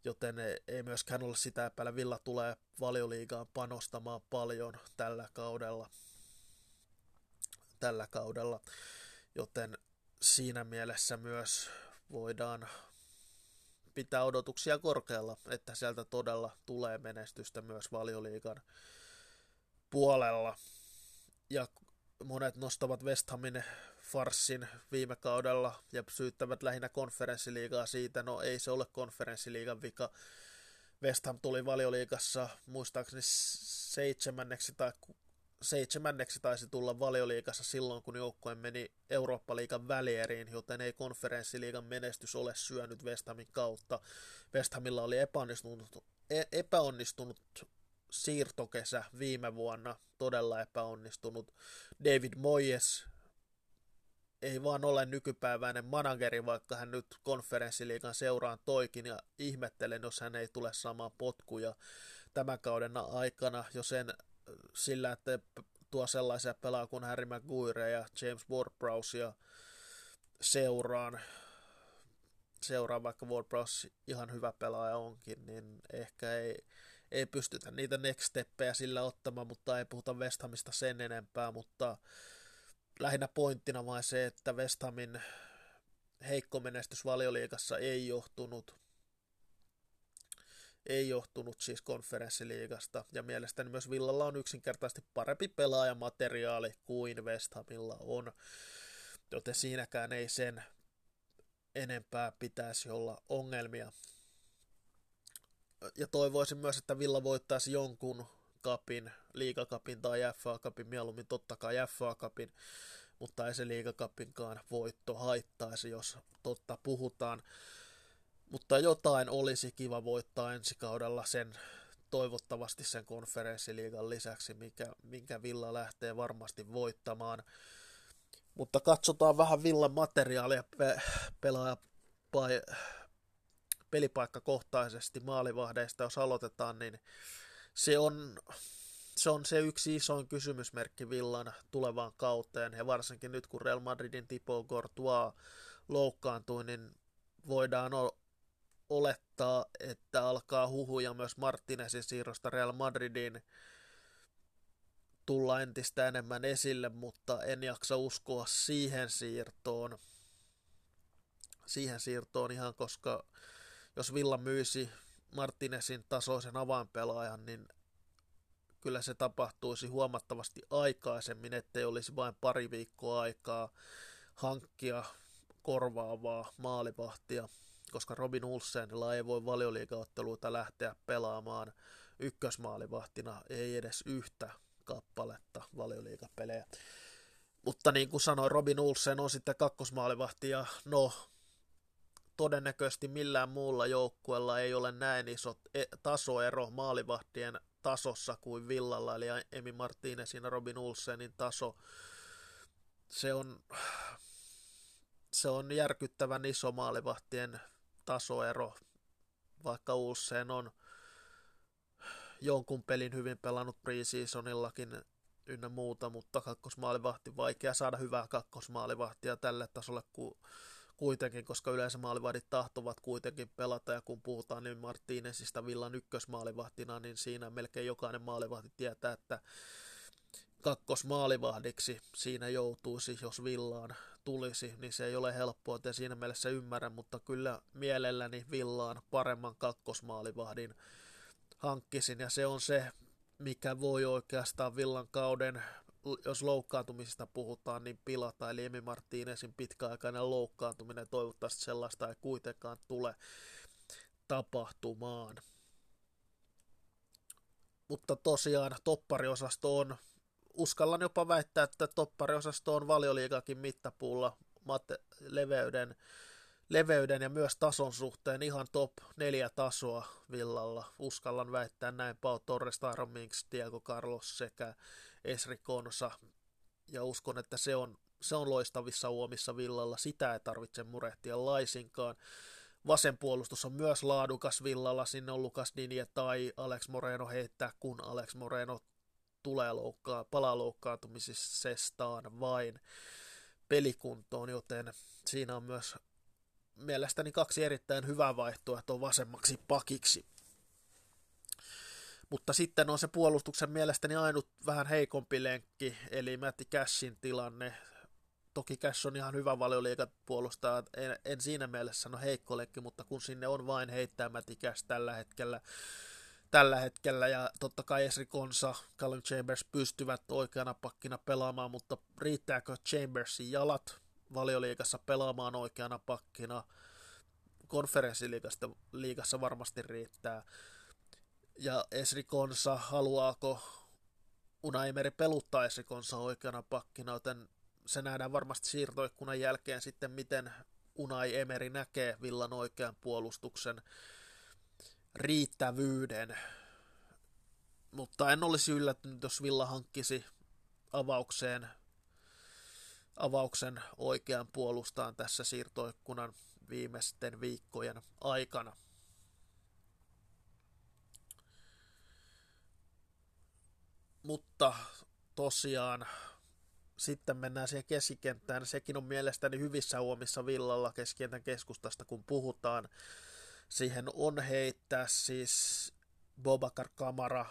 Joten ei myöskään ole sitä epäillä. Villa tulee valioliigaan panostamaan paljon tällä kaudella. Tällä kaudella. Joten siinä mielessä myös voidaan pitää odotuksia korkealla, että sieltä todella tulee menestystä myös valioliigan puolella. Ja monet nostavat West Hamin farssin viime kaudella ja syyttävät lähinnä konferenssiliigaa siitä. No ei se ole konferenssiliigan vika. West Ham tuli valioliigassa muistaakseni seitsemänneksi tai seitsemänneksi taisi tulla valioliikassa silloin, kun joukkue meni Eurooppa-liigan välieriin, joten ei konferenssiliigan menestys ole syönyt West Hamin kautta. West Hamilla oli epäonnistunut, e, epäonnistunut siirtokesä viime vuonna, todella epäonnistunut. David Moyes ei vaan ole nykypäiväinen manageri, vaikka hän nyt konferenssiliigan seuraan toikin, ja ihmettelen, jos hän ei tule saamaan potkuja tämän kauden aikana, jos en sillä, että tuo sellaisia pelaa kuin Harry Maguire ja James Ward-Prowse seuraan, seuraan, vaikka Ward-Prowse ihan hyvä pelaaja onkin, niin ehkä ei, ei pystytä niitä next steppejä sillä ottamaan, mutta ei puhuta West Hamista sen enempää, mutta lähinnä pointtina vain se, että West Hamin heikko menestys valioliigassa ei johtunut ei johtunut siis konferenssiliigasta, ja mielestäni myös Villalla on yksinkertaisesti parempi pelaajamateriaali kuin West Hamilla on, joten siinäkään ei sen enempää pitäisi olla ongelmia. Ja toivoisin myös, että Villa voittaisi jonkun kapin, liigakapin tai FA-kapin, mieluummin totta kai FA-kapin, mutta ei se liigakapinkaan voitto haittaisi, jos totta puhutaan. Mutta jotain olisi kiva voittaa ensi kaudella sen toivottavasti sen konferenssiliigan lisäksi, mikä, minkä Villa lähtee varmasti voittamaan. Mutta katsotaan vähän Villan materiaalia pe- pelaaja pelipaikkakohtaisesti maalivahdeista, jos aloitetaan, niin se on, se on se yksi isoin kysymysmerkki Villan tulevaan kauteen, ja varsinkin nyt kun Real Madridin Tipo Courtois loukkaantui, niin voidaan olettaa, että alkaa huhuja myös Martinezin siirrosta Real Madridin tulla entistä enemmän esille, mutta en jaksa uskoa siihen siirtoon. Siihen siirtoon ihan, koska jos Villa myisi Martinezin tasoisen avainpelaajan, niin kyllä se tapahtuisi huomattavasti aikaisemmin, ettei olisi vain pari viikkoa aikaa hankkia korvaavaa maalivahtia, koska Robin Ulsenilla ei voi valioliigaotteluita lähteä pelaamaan ykkösmaalivahtina, ei edes yhtä kappaletta valioliigapelejä. Mutta niin kuin sanoin, Robin Ulsen on sitten kakkosmaalivahti ja no, todennäköisesti millään muulla joukkueella ei ole näin iso e- tasoero maalivahtien tasossa kuin Villalla, eli Emi Martinezin ja Robin Ulsenin taso. Se on, se on järkyttävän iso maalivahtien tasoero, vaikka Ulsen on jonkun pelin hyvin pelannut preseasonillakin ynnä muuta, mutta kakkosmaalivahti vaikea saada hyvää kakkosmaalivahtia tälle tasolle, kun kuitenkin, koska yleensä maalivahdit tahtovat kuitenkin pelata, ja kun puhutaan niin Martinezista Villan ykkösmaalivahtina, niin siinä melkein jokainen maalivahti tietää, että kakkosmaalivahdiksi siinä joutuisi, jos Villaan tulisi, niin se ei ole helppoa, että siinä mielessä ymmärrän, mutta kyllä mielelläni Villaan paremman kakkosmaalivahdin hankkisin, ja se on se, mikä voi oikeastaan Villan kauden jos loukkaantumisista puhutaan, niin pilata, eli Emi Martinezin pitkäaikainen loukkaantuminen, toivottavasti sellaista ei kuitenkaan tule tapahtumaan. Mutta tosiaan toppariosasto on, uskallan jopa väittää, että toppariosasto on valioliikakin mittapuulla mate, leveyden, leveyden ja myös tason suhteen ihan top neljä tasoa Villalla. Uskallan väittää näin Pau Torres, Tyron Minks, Diego Carlos sekä Esri Konsa, ja uskon, että se on, se on loistavissa uomissa Villalla, sitä ei tarvitse murehtia laisinkaan. Vasen puolustus on myös laadukas Villalla, sinne on Lukas Dinje tai Alex Moreno heittää, kun Alex Moreno tulee loukkaa, palaa loukkaantumisestaan vain pelikuntoon, joten siinä on myös mielestäni kaksi erittäin hyvää vaihtoehtoa vasemmaksi pakiksi. Mutta sitten on se puolustuksen mielestäni ainut vähän heikompi lenkki, eli Matti Cashin tilanne. Toki Cash on ihan hyvä valioliikat puolustaa, en, en siinä mielessä sano heikko lenkki, mutta kun sinne on vain heittää Matti Cash tällä hetkellä, tällä hetkellä ja totta kai Esri Konsa, Callum Chambers pystyvät oikeana pakkina pelaamaan, mutta riittääkö Chambersin jalat valioliikassa pelaamaan oikeana pakkina? Konferenssiliigassa varmasti riittää. Ja Esri Konsa, haluaako Unai Emeri peluttaa Esri Konsa oikeana pakkina, joten se nähdään varmasti siirtoikkunan jälkeen sitten, miten Unai Emeri näkee Villan oikean puolustuksen riittävyyden. Mutta en olisi yllättynyt, jos Villa hankkisi avaukseen avauksen oikean puolustaan tässä siirtoikkunan viimeisten viikkojen aikana. Mutta tosiaan sitten mennään siihen keskikenttään. Sekin on mielestäni hyvissä huomissa villalla keskentän keskustasta, kun puhutaan. Siihen on heittää siis Bobakar Kamara,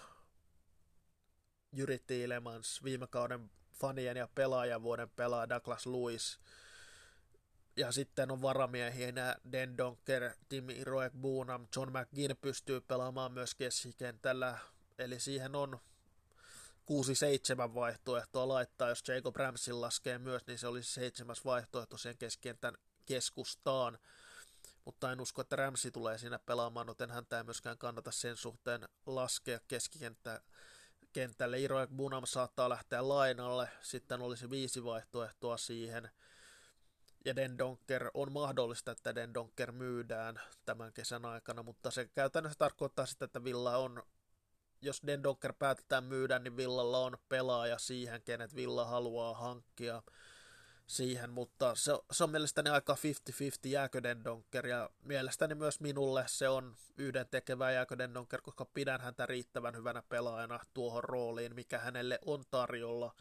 Jyri Tiilemans, viime kauden fanien ja pelaajavuoden pelaaja Douglas Lewis. Ja sitten on varamiehiä Den Donker, Timi Roek Boonam, John McGinn pystyy pelaamaan myös keskikentällä. Eli siihen on 6-7 vaihtoehtoa laittaa, jos Jacob Ramsin laskee myös, niin se olisi seitsemäs vaihtoehto sen keskentän keskustaan. Mutta en usko, että Ramsi tulee siinä pelaamaan, joten häntä ei myöskään kannata sen suhteen laskea keskikenttä kentälle. Iroek Bunam saattaa lähteä lainalle, sitten olisi viisi vaihtoehtoa siihen. Ja Den Donker, on mahdollista, että Den Donker myydään tämän kesän aikana, mutta se käytännössä tarkoittaa sitä, että Villa on jos Dendonker päätetään myydä, niin Villalla on pelaaja siihen, kenet Villa haluaa hankkia siihen, mutta se, se on mielestäni aika 50-50 jääkö Dendonker, ja mielestäni myös minulle se on yhden tekevä jääkö Dendonker, koska pidän häntä riittävän hyvänä pelaajana tuohon rooliin, mikä hänelle on tarjolla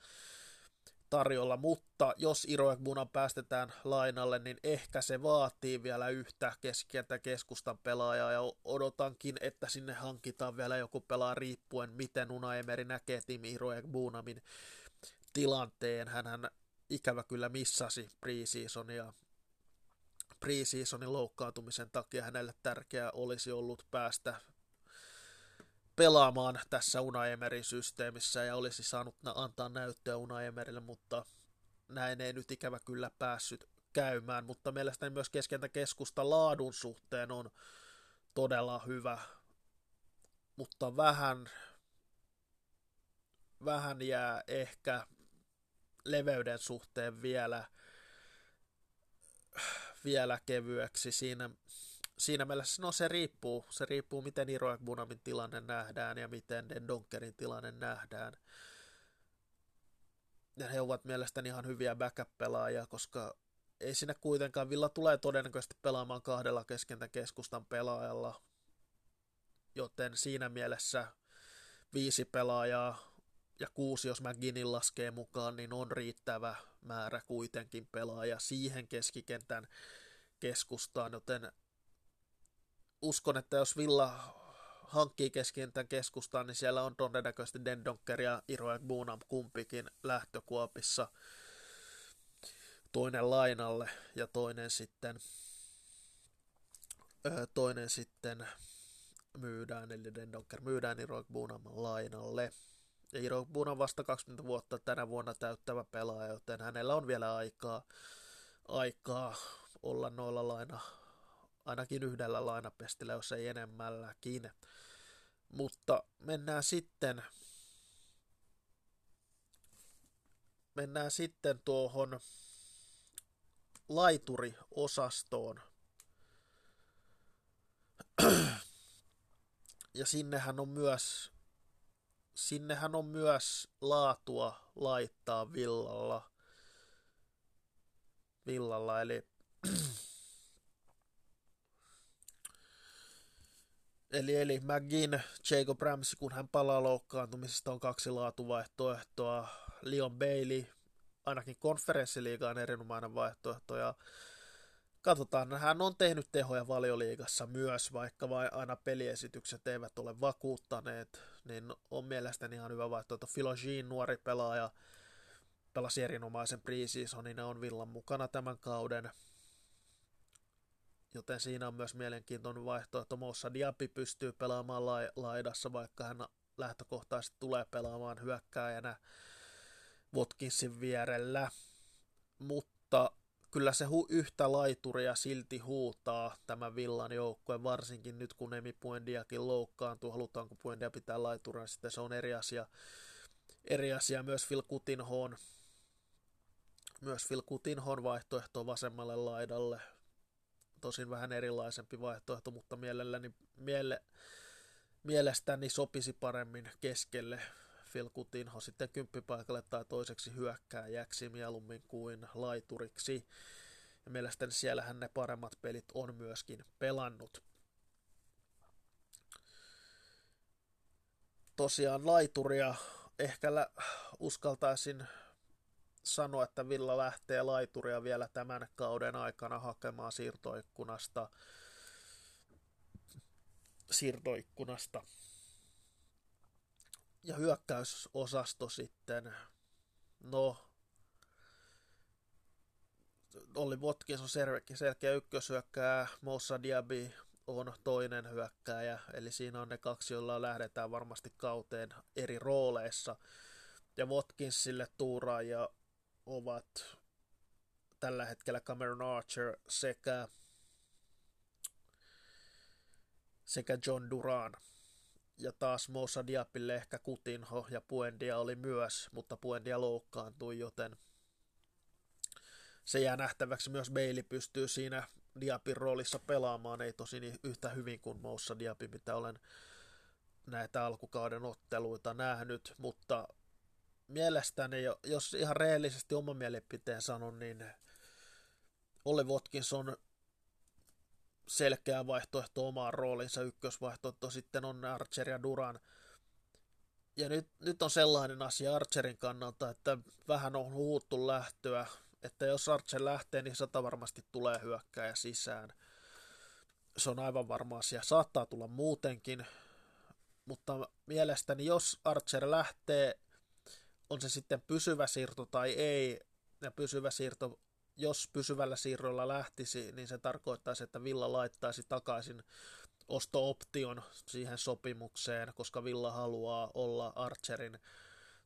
tarjolla, mutta jos Iroekbunan päästetään lainalle, niin ehkä se vaatii vielä yhtä keskientä keskustan pelaajaa, ja odotankin, että sinne hankitaan vielä joku pelaaja riippuen, miten Una Emeri näkee Timi Iroekbunamin tilanteen. hän ikävä kyllä missasi preseasonia. Preseasonin loukkaantumisen takia hänelle tärkeää olisi ollut päästä pelaamaan tässä Unaemerin systeemissä ja olisi saanut antaa näyttöä Unaemerille, mutta näin ei nyt ikävä kyllä päässyt käymään, mutta mielestäni myös keskentä keskusta laadun suhteen on todella hyvä, mutta vähän, vähän jää ehkä leveyden suhteen vielä, vielä kevyeksi siinä, siinä mielessä, no se riippuu, se riippuu miten Iroek Bunamin tilanne nähdään ja miten Den Donkerin tilanne nähdään. Ja he ovat mielestäni ihan hyviä backup-pelaajia, koska ei sinne kuitenkaan, Villa tulee todennäköisesti pelaamaan kahdella keskentä keskustan pelaajalla, joten siinä mielessä viisi pelaajaa ja kuusi, jos McGinnin laskee mukaan, niin on riittävä määrä kuitenkin pelaaja siihen keskikentän keskustaan, joten uskon, että jos Villa hankkii keskikentän keskustaan, niin siellä on todennäköisesti Dendonker ja Iroek Bunam kumpikin lähtökuopissa. Toinen lainalle ja toinen sitten, toinen sitten myydään, eli Dendonker myydään Iroek Bunam lainalle. Ja Iro on vasta 20 vuotta tänä vuonna täyttävä pelaaja, joten hänellä on vielä aikaa, aikaa olla noilla laina, ainakin yhdellä lainapestillä, jos ei enemmälläkin. Mutta mennään sitten mennään sitten tuohon laituriosastoon. Ja sinnehän on myös sinnehän on myös laatua laittaa villalla. Villalla, eli Eli, eli McGinn, Jacob Ramsey, kun hän palaa loukkaantumisesta, on kaksi laatuvaihtoehtoa. Leon Bailey, ainakin konferenssiliigaan erinomainen vaihtoehto, ja Katsotaan, hän on tehnyt tehoja valioliigassa myös, vaikka vain aina peliesitykset eivät ole vakuuttaneet, niin on mielestäni ihan hyvä vaihtoehto. Philo Jean, nuori pelaaja, pelasi erinomaisen preseasonin ja on Villan mukana tämän kauden. Joten siinä on myös mielenkiintoinen vaihtoehto. Moussa Diaby pystyy pelaamaan laidassa, vaikka hän lähtökohtaisesti tulee pelaamaan hyökkääjänä Watkinsin vierellä. Mutta kyllä se hu- yhtä laituria silti huutaa tämä Villan joukkue, varsinkin nyt kun Emi Puendiakin loukkaantuu, halutaanko Puendia pitää laiturina, sitten se on eri asia. Eri asia myös Phil Kutinhoon, myös Phil Kutinhoon vaihtoehto vasemmalle laidalle, tosin vähän erilaisempi vaihtoehto, mutta mielelläni, miele, mielestäni sopisi paremmin keskelle Phil Coutinho sitten kymppipaikalle tai toiseksi hyökkääjäksi mieluummin kuin laituriksi. Ja mielestäni siellähän ne paremmat pelit on myöskin pelannut. Tosiaan laituria ehkä lä- uskaltaisin sanoa, että Villa lähtee laituria vielä tämän kauden aikana hakemaan siirtoikkunasta. siirtoikkunasta ja hyökkäysosasto sitten, no, Olli Watkins on selkeä, ykköshyökkääjä, Moussa Diaby on toinen hyökkääjä, eli siinä on ne kaksi, joilla lähdetään varmasti kauteen eri rooleissa. Ja Watkinsille tuuraajia ovat tällä hetkellä Cameron Archer sekä, sekä John Duran ja taas Moussa Diapille ehkä Kutinho ja Puendia oli myös, mutta Puendia loukkaantui, joten se jää nähtäväksi. Myös Bailey pystyy siinä Diapin roolissa pelaamaan, ei tosin yhtä hyvin kuin Moussa Diapi, mitä olen, näitä alkukauden otteluita nähnyt, mutta mielestäni, jos ihan rehellisesti oma mielipiteen sanon, niin Olli Watkinson selkeä vaihtoehto omaan roolinsa, ykkösvaihtoehto sitten on Archer ja Duran. Ja nyt, nyt on sellainen asia Archerin kannalta, että vähän on huuttu lähtöä, että jos Archer lähtee, niin sata varmasti tulee hyökkääjä sisään. Se on aivan varma asia. Saattaa tulla muutenkin, mutta mielestäni jos Archer lähtee, on se sitten pysyvä siirto tai ei, ja pysyvä siirto, jos pysyvällä siirrolla lähtisi, niin se tarkoittaisi, että Villa laittaisi takaisin osto-option siihen sopimukseen, koska Villa haluaa olla Archerin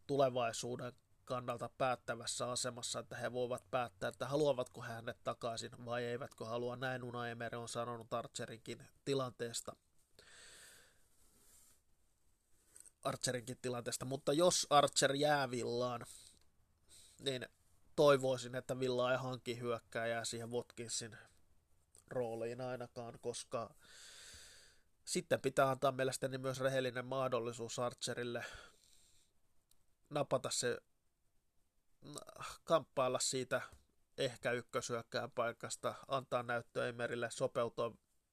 tulevaisuuden kannalta päättävässä asemassa, että he voivat päättää, että haluavatko he hänet takaisin vai eivätkö halua. Näin Una Emere on sanonut Archerinkin tilanteesta. Archerinkin tilanteesta, mutta jos Archer jää Villaan, niin toivoisin, että Villa ei hanki hyökkääjää siihen Watkinsin rooliin ainakaan, koska sitten pitää antaa mielestäni myös rehellinen mahdollisuus Archerille napata se, kamppailla siitä ehkä ykkösyökkään paikasta, antaa näyttö Emerille, sopeutua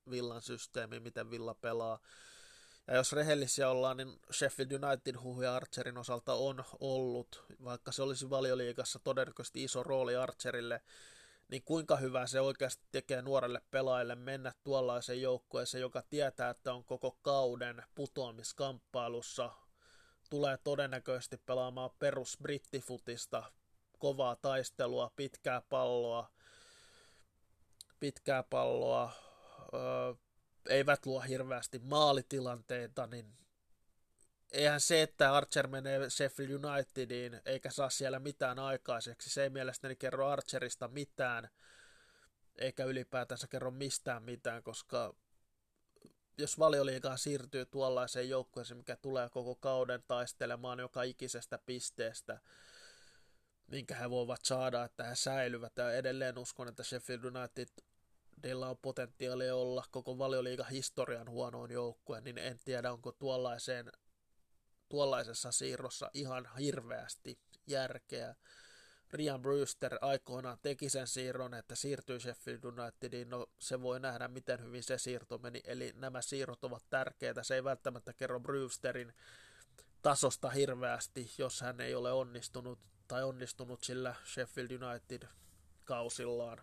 Villan systeemiin, miten Villa pelaa, ja jos rehellisiä ollaan, niin Sheffield United huhuja Archerin osalta on ollut, vaikka se olisi valioliigassa todennäköisesti iso rooli Archerille, niin kuinka hyvä se oikeasti tekee nuorelle pelaajalle mennä tuollaiseen joukkueeseen, joka tietää, että on koko kauden putoamiskamppailussa, tulee todennäköisesti pelaamaan perus brittifutista, kovaa taistelua, pitkää palloa, pitkää palloa, öö, eivät luo hirveästi maalitilanteita, niin eihän se, että Archer menee Sheffield Unitediin eikä saa siellä mitään aikaiseksi, se ei mielestäni kerro Archerista mitään, eikä ylipäätänsä kerro mistään mitään, koska jos valioliigaan siirtyy tuollaiseen joukkueeseen, mikä tulee koko kauden taistelemaan joka ikisestä pisteestä, minkä he voivat saada, että he säilyvät. Ja edelleen uskon, että Sheffield United Niillä on potentiaalia olla koko valioliigan historian huonoin joukkue, niin en tiedä, onko tuollaiseen, tuollaisessa siirrossa ihan hirveästi järkeä. Rian Brewster aikoinaan teki sen siirron, että siirtyi Sheffield Unitediin, no se voi nähdä, miten hyvin se siirto meni, eli nämä siirrot ovat tärkeitä, se ei välttämättä kerro Brewsterin tasosta hirveästi, jos hän ei ole onnistunut tai onnistunut sillä Sheffield United kausillaan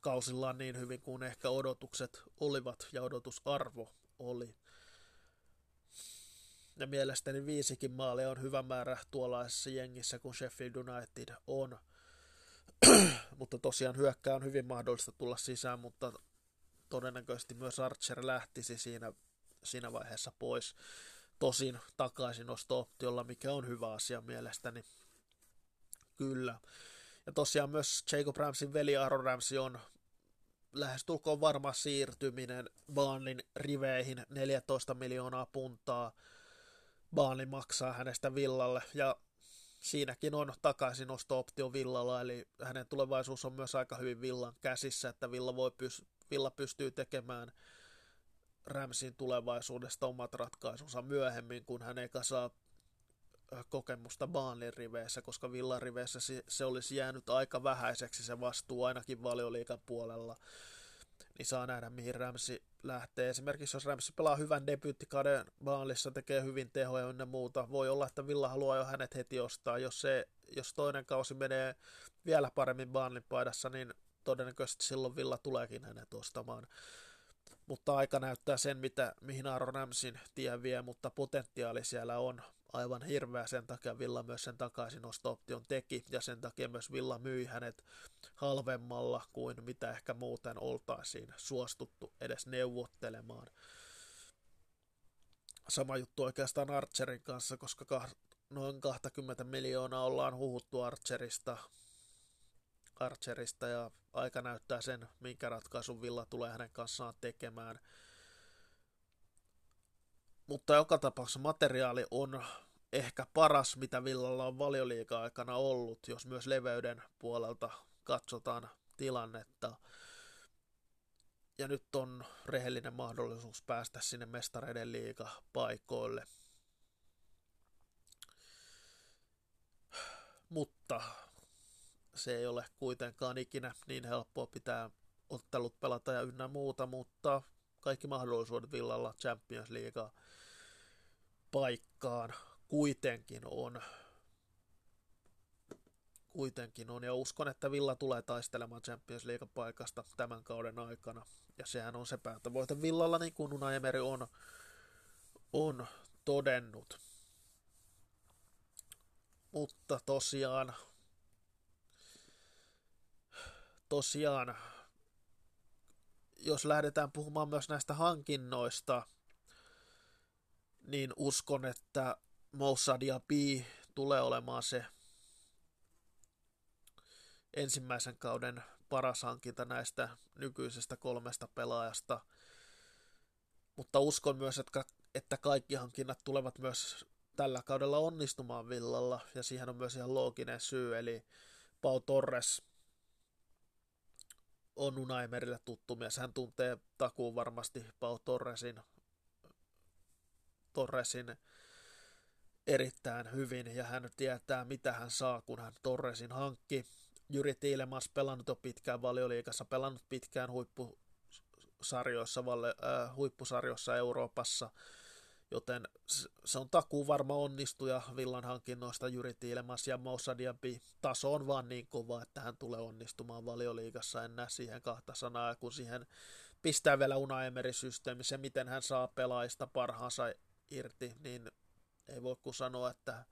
kausillaan niin hyvin kuin ehkä odotukset olivat ja odotusarvo oli. Ja mielestäni viisikin maalia on hyvä määrä tuollaisessa jengissä kuin Sheffield United on. mutta tosiaan hyökkää on hyvin mahdollista tulla sisään, mutta todennäköisesti myös Archer lähtisi siinä, siinä vaiheessa pois. Tosin takaisin optiolla mikä on hyvä asia mielestäni. Kyllä. Ja tosiaan myös Jacob Ramsin veli Aaron Ramsey on lähestulkoon varma siirtyminen Baanlin riveihin 14 miljoonaa puntaa. Baanli maksaa hänestä Villalle ja siinäkin on takaisin osto-optio Villalla, eli hänen tulevaisuus on myös aika hyvin Villan käsissä, että Villa, voi pys- Villa pystyy tekemään Ramsin tulevaisuudesta omat ratkaisunsa myöhemmin, kun hän ei saa kokemusta Baanlin riveissä, koska Villan riveissä se olisi jäänyt aika vähäiseksi se vastuu ainakin valioliikan puolella. Niin saa nähdä, mihin Ramsi lähtee. Esimerkiksi jos Ramsi pelaa hyvän debyyttikauden Baanlissa, tekee hyvin tehoja ynnä muuta, voi olla, että Villa haluaa jo hänet heti ostaa. Jos, se, jos toinen kausi menee vielä paremmin Baanlin paidassa, niin todennäköisesti silloin Villa tuleekin hänet ostamaan mutta aika näyttää sen, mitä, mihin Aaron Ramsin tie vie, mutta potentiaali siellä on aivan hirveä, sen takia Villa myös sen takaisin option teki, ja sen takia myös Villa myi hänet halvemmalla kuin mitä ehkä muuten oltaisiin suostuttu edes neuvottelemaan. Sama juttu oikeastaan Archerin kanssa, koska noin 20 miljoonaa ollaan huhuttu Archerista, Archerista ja aika näyttää sen, minkä ratkaisun Villa tulee hänen kanssaan tekemään. Mutta joka tapauksessa materiaali on ehkä paras, mitä Villalla on valioliiga aikana ollut, jos myös leveyden puolelta katsotaan tilannetta. ja nyt on rehellinen mahdollisuus päästä sinne mestareiden liiga paikoille. Mutta se ei ole kuitenkaan ikinä niin helppoa pitää ottelut pelata ja ynnä muuta, mutta kaikki mahdollisuudet Villalla Champions League paikkaan kuitenkin on. Kuitenkin on, ja uskon, että Villa tulee taistelemaan Champions League paikasta tämän kauden aikana, ja sehän on se päätövoite Villalla, niin kuin Unai Emery on, on todennut. Mutta tosiaan, tosiaan, jos lähdetään puhumaan myös näistä hankinnoista, niin uskon, että Mossad ja B tulee olemaan se ensimmäisen kauden paras hankinta näistä nykyisestä kolmesta pelaajasta. Mutta uskon myös, että, että kaikki hankinnat tulevat myös tällä kaudella onnistumaan Villalla, ja siihen on myös ihan looginen syy, eli Pau Torres on Unaimerille tuttu mies. Hän tuntee takuun varmasti Pau Torresin, Torresin erittäin hyvin, ja hän tietää, mitä hän saa, kun hän Torresin hankki. Jyri Tiilemas pelannut jo pitkään valioliikassa, pelannut pitkään huippusarjoissa, valle, äh, huippusarjoissa Euroopassa, joten se on takuu varma onnistuja Villan hankinnoista Jyri Tiilemas ja Moussa Diaby. Taso on vaan niin kova, että hän tulee onnistumaan valioliigassa, en näe siihen kahta sanaa, kun siihen pistää vielä Una Emery-systeemi, se miten hän saa pelaajista parhaansa irti, niin ei voi kuin sanoa, että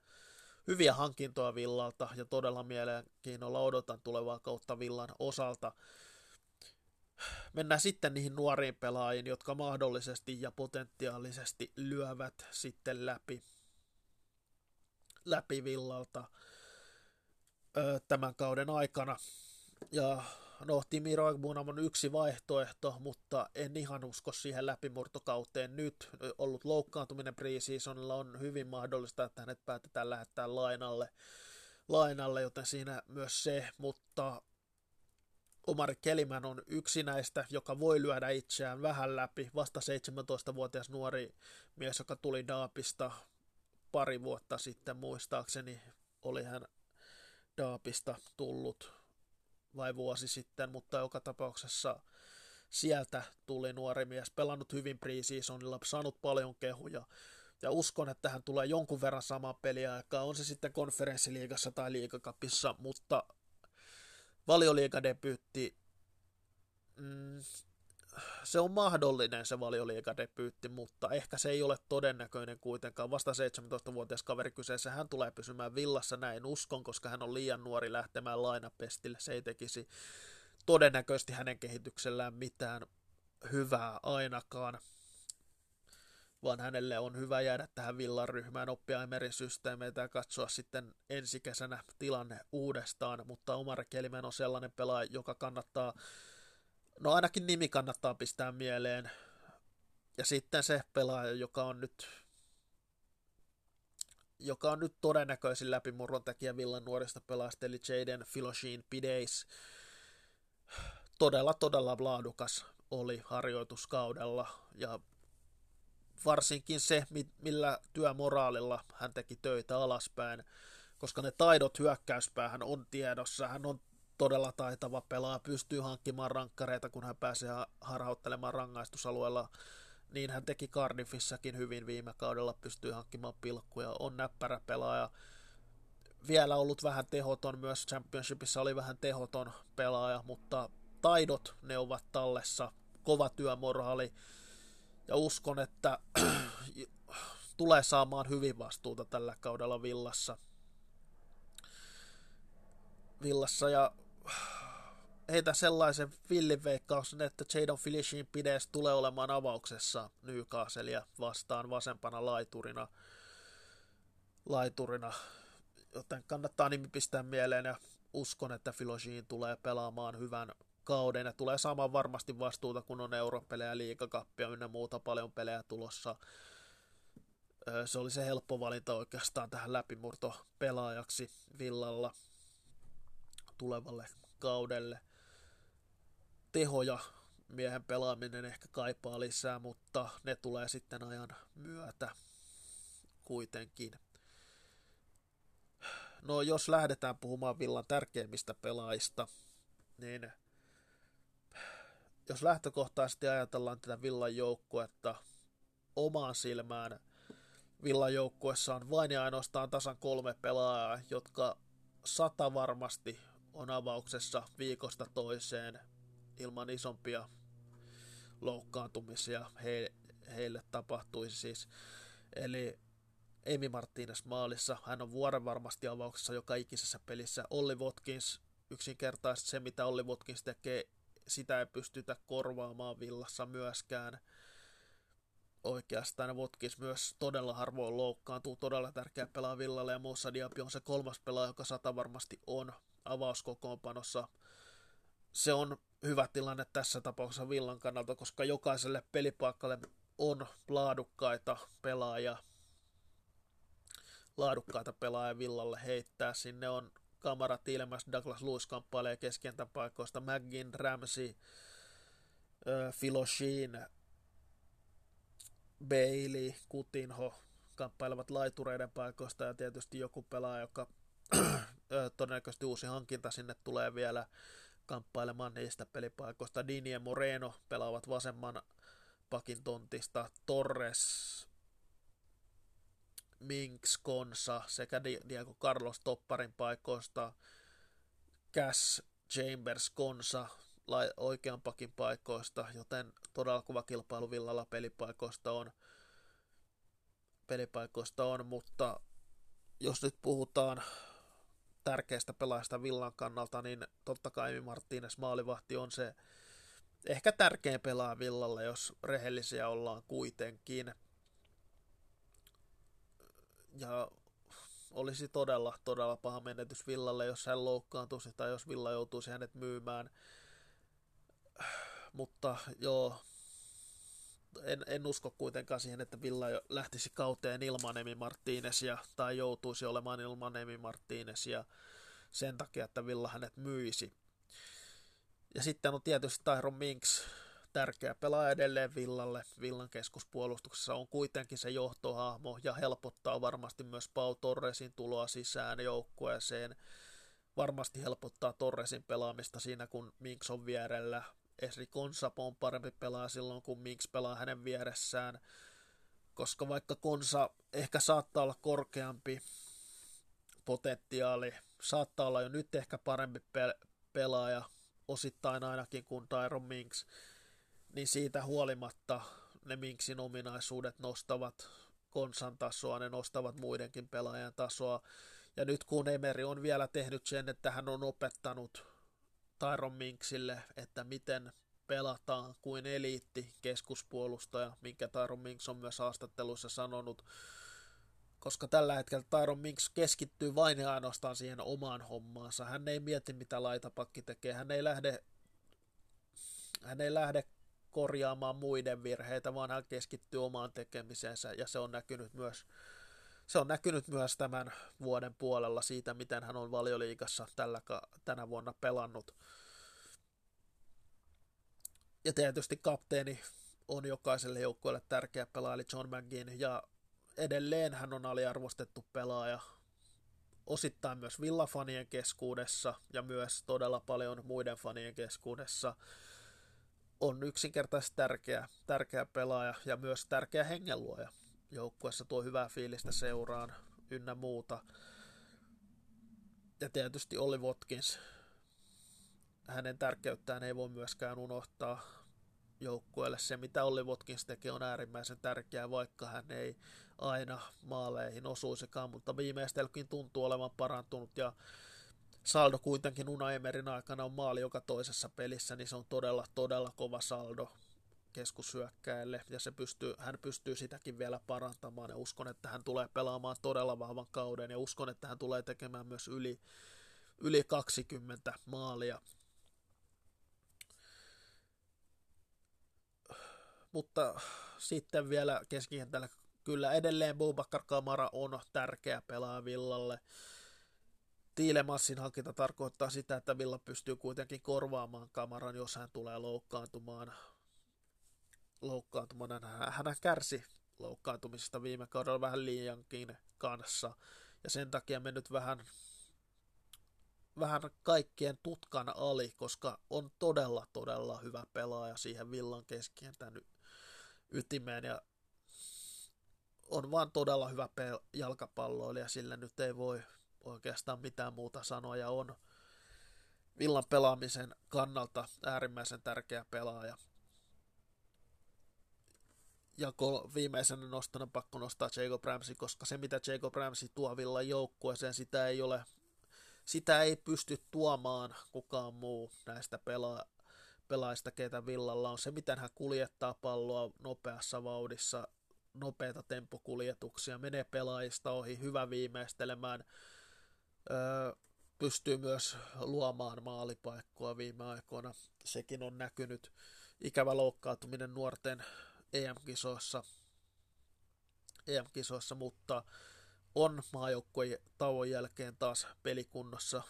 hyviä hankintoja Villalta ja todella mielenkiinnolla odotan tulevaa kautta Villan osalta. Mennään sitten niihin nuoriin pelaajiin, jotka mahdollisesti ja potentiaalisesti lyövät sitten läpi, läpi Villalta tämän kauden aikana. Ja no, Timi Roigbunam on yksi vaihtoehto, mutta en ihan usko siihen läpimurtokauteen nyt. Ollut loukkaantuminen preseasonilla on hyvin mahdollista, että hänet päätetään lähettää lainalle, lainalle joten siinä myös se, mutta Omar Kelimän on yksi näistä, joka voi lyödä itseään vähän läpi. Vasta 17-vuotias nuori mies, joka tuli Daapista pari vuotta sitten muistaakseni, oli hän Daapista tullut vai vuosi sitten, mutta joka tapauksessa sieltä tuli nuori mies, pelannut hyvin preseasonilla, saanut paljon kehuja, ja uskon, että hän tulee jonkun verran samaa peliaikaa, on se sitten konferenssiliigassa tai liigakapissa, mutta valioliigadebyytti, mm, se on mahdollinen se valioliigadebyytti, mutta ehkä se ei ole todennäköinen kuitenkaan. Vasta 17-vuotias kaveri kyseessä, hän tulee pysymään villassa näin uskon, koska hän on liian nuori lähtemään lainapestille. Se ei tekisi todennäköisesti hänen kehityksellään mitään hyvää ainakaan vaan hänelle on hyvä jäädä tähän villan ryhmään, oppia Emery-systeemeitä ja katsoa sitten ensi kesänä tilanne uudestaan, mutta Omar Kelimen on sellainen pelaaja, joka kannattaa, no ainakin nimi kannattaa pistää mieleen, ja sitten se pelaaja, joka on nyt joka on nyt todennäköisin läpimurron tekijä Villan nuorista pelaajista, eli Jaden Filoshin Pideis. Todella, todella laadukas oli harjoituskaudella, ja varsinkin se, millä työmoraalilla hän teki töitä alaspäin, koska ne taidot hyökkäyspäähän on tiedossa, hän on todella taitava pelaaja, pystyy hankkimaan rankkareita, kun hän pääsee harhauttelemaan rangaistusalueella, niin hän teki Cardiffissakin hyvin viime kaudella, pystyy hankkimaan pilkkuja, on näppärä pelaaja, vielä ollut vähän tehoton, myös Championshipissa oli vähän tehoton pelaaja, mutta taidot ne ovat tallessa, kova työmoraali, ja uskon, että tulee saamaan hyvin vastuuta tällä kaudella Villassa. Villassa ja heitä sellaisen villiveikkauksen, että Jadon Filishin pides tulee olemaan avauksessa Newcastleia vastaan vasempana laiturina. laiturina. Joten kannattaa nimi pistää mieleen ja uskon, että Filoshin tulee pelaamaan hyvän kauden ja tulee saamaan varmasti vastuuta, kun on europelejä, liikakappia ynnä muuta paljon pelejä tulossa. Se oli se helppo valinta oikeastaan tähän läpimurto pelaajaksi Villalla tulevalle kaudelle. Tehoja miehen pelaaminen ehkä kaipaa lisää, mutta ne tulee sitten ajan myötä kuitenkin. No jos lähdetään puhumaan Villan tärkeimmistä pelaajista, niin jos lähtökohtaisesti ajatellaan tätä Villan joukkuetta omaan silmään, Villan joukkuessa on vain ja ainoastaan tasan kolme pelaajaa, jotka sata varmasti on avauksessa viikosta toiseen ilman isompia loukkaantumisia he, heille tapahtuisi siis. Eli Emi Martinez maalissa, hän on vuoren varmasti avauksessa joka ikisessä pelissä. Olli Watkins, yksinkertaisesti se mitä Olli Watkins tekee, sitä ei pystytä korvaamaan villassa myöskään. Oikeastaan Watkins myös todella harvoin loukkaantuu, todella tärkeä pelaa villalle ja Moussa Diaby on se kolmas pelaaja, joka sata varmasti on avauskokoonpanossa. Se on hyvä tilanne tässä tapauksessa Villan kannalta, koska jokaiselle pelipaikalle on laadukkaita pelaajia, laadukkaita pelaajia Villalle heittää. Sinne on kamarat ilmassa, Douglas Lewis kamppailee keskentän paikoista, McGinn, Ramsey, Filoshin, Bailey, Kutinho kamppailevat laitureiden paikoista ja tietysti joku pelaaja, joka todennäköisesti uusi hankinta sinne tulee vielä kamppailemaan niistä pelipaikoista. Dini ja Moreno pelaavat vasemman pakin tontista. Torres, Minks, Konsa sekä Diego Carlos Topparin paikoista. Cass, Chambers, Konsa oikean pakin paikoista, joten todella kuva kilpailu Villalla pelipaikoista on, pelipaikoista on, mutta jos nyt puhutaan tärkeästä pelaajasta Villan kannalta, niin totta kai Emi Martínez maalivahti on se ehkä tärkein pelaa Villalle, jos rehellisiä ollaan kuitenkin. Ja olisi todella, todella paha menetys Villalle, jos hän loukkaantuisi tai jos Villa joutuisi hänet myymään. Mutta joo, en, en usko kuitenkaan siihen, että Villa lähtisi kauteen ilman Emi Martínezia tai joutuisi olemaan ilman Emi Martínezia sen takia, että Villa hänet myisi. Ja sitten on tietysti Tyron Minks, tärkeä pelaaja edelleen Villalle. Villan keskuspuolustuksessa on kuitenkin se johtohahmo ja helpottaa varmasti myös Pau Torresin tuloa sisään joukkueeseen. Varmasti helpottaa Torresin pelaamista siinä, kun Minks on vierellä. Esri Konsa on parempi pelaa silloin, kun Minks pelaa hänen vieressään, koska vaikka Konsa ehkä saattaa olla korkeampi potentiaali, saattaa olla jo nyt ehkä parempi pe- pelaaja, osittain ainakin kuin Tyron Minks, niin siitä huolimatta ne Minksin ominaisuudet nostavat Konsan tasoa, ne nostavat muidenkin pelaajan tasoa. Ja nyt kun Emeri on vielä tehnyt sen, että hän on opettanut Tyron Minksille, että miten pelataan kuin eliitti keskuspuolustaja, minkä Tyron Minks on myös haastatteluissa sanonut, koska tällä hetkellä Tyron Minks keskittyy vain ja ainoastaan siihen omaan hommaansa. Hän ei mieti, mitä laitapakki tekee. Hän ei lähde, hän ei lähde korjaamaan muiden virheitä, vaan hän keskittyy omaan tekemisensä, ja se on näkynyt myös se on näkynyt myös tämän vuoden puolella siitä, miten hän on valioliigassa tällä, tänä vuonna pelannut. Ja tietysti kapteeni on jokaiselle joukkueelle tärkeä pelaaja, eli John McGinn, ja edelleen hän on aliarvostettu pelaaja, osittain myös villafanien keskuudessa ja myös todella paljon muiden fanien keskuudessa. On yksinkertaisesti tärkeä, tärkeä pelaaja ja myös tärkeä hengenluoja. Joukkueessa tuo hyvää fiilistä seuraan ynnä muuta. Ja tietysti Olli Watkins, hänen tärkeyttään ei voi myöskään unohtaa joukkueelle. Se, mitä Olli Watkins tekee, on äärimmäisen tärkeää, vaikka hän ei aina maaleihin osuisikaan, mutta viimeistelkin tuntuu olevan parantunut ja saldo kuitenkin Una Emerin aikana on maali joka toisessa pelissä, niin se on todella, todella kova saldo keskusyökkäille ja se pystyy, hän pystyy sitäkin vielä parantamaan ja uskon, että hän tulee pelaamaan todella vahvan kauden ja uskon, että hän tulee tekemään myös yli, yli 20 maalia. Mutta sitten vielä keskikentällä kyllä edelleen Boubacar Kamara on tärkeä pelaaja Villalle. Tiilemassin hankinta tarkoittaa sitä, että Villa pystyy kuitenkin korvaamaan kamaran, jos hän tulee loukkaantumaan. Loukkaantumaan. Hän kärsi loukkaantumisesta viime kaudella vähän liiankin kanssa. Ja sen takia me nyt vähän, vähän kaikkien tutkan ali, koska on todella, todella hyvä pelaaja siihen Villan keskentän ytimeen. Ja on vaan todella hyvä pel- jalkapalloilija, sillä nyt ei voi oikeastaan mitään muuta sanoa, ja on Villan pelaamisen kannalta äärimmäisen tärkeä pelaaja. Ja kol- viimeisenä nostona pakko nostaa Jacob Ramsey, koska se mitä Jacob Ramsey tuo Villan joukkueeseen, sitä ei ole, sitä ei pysty tuomaan kukaan muu näistä pelaa, pelaajista, keitä Villalla on. Se, miten hän kuljettaa palloa nopeassa vauhdissa, nopeita tempokuljetuksia, menee pelaajista ohi, hyvä viimeistelemään, öö, pystyy myös luomaan maalipaikkoa viime aikoina. Sekin on näkynyt. Ikävä loukkaantuminen nuorten EM-kisoissa, EM-kisoissa mutta on maajoukkueen tauon jälkeen taas pelikunnossa.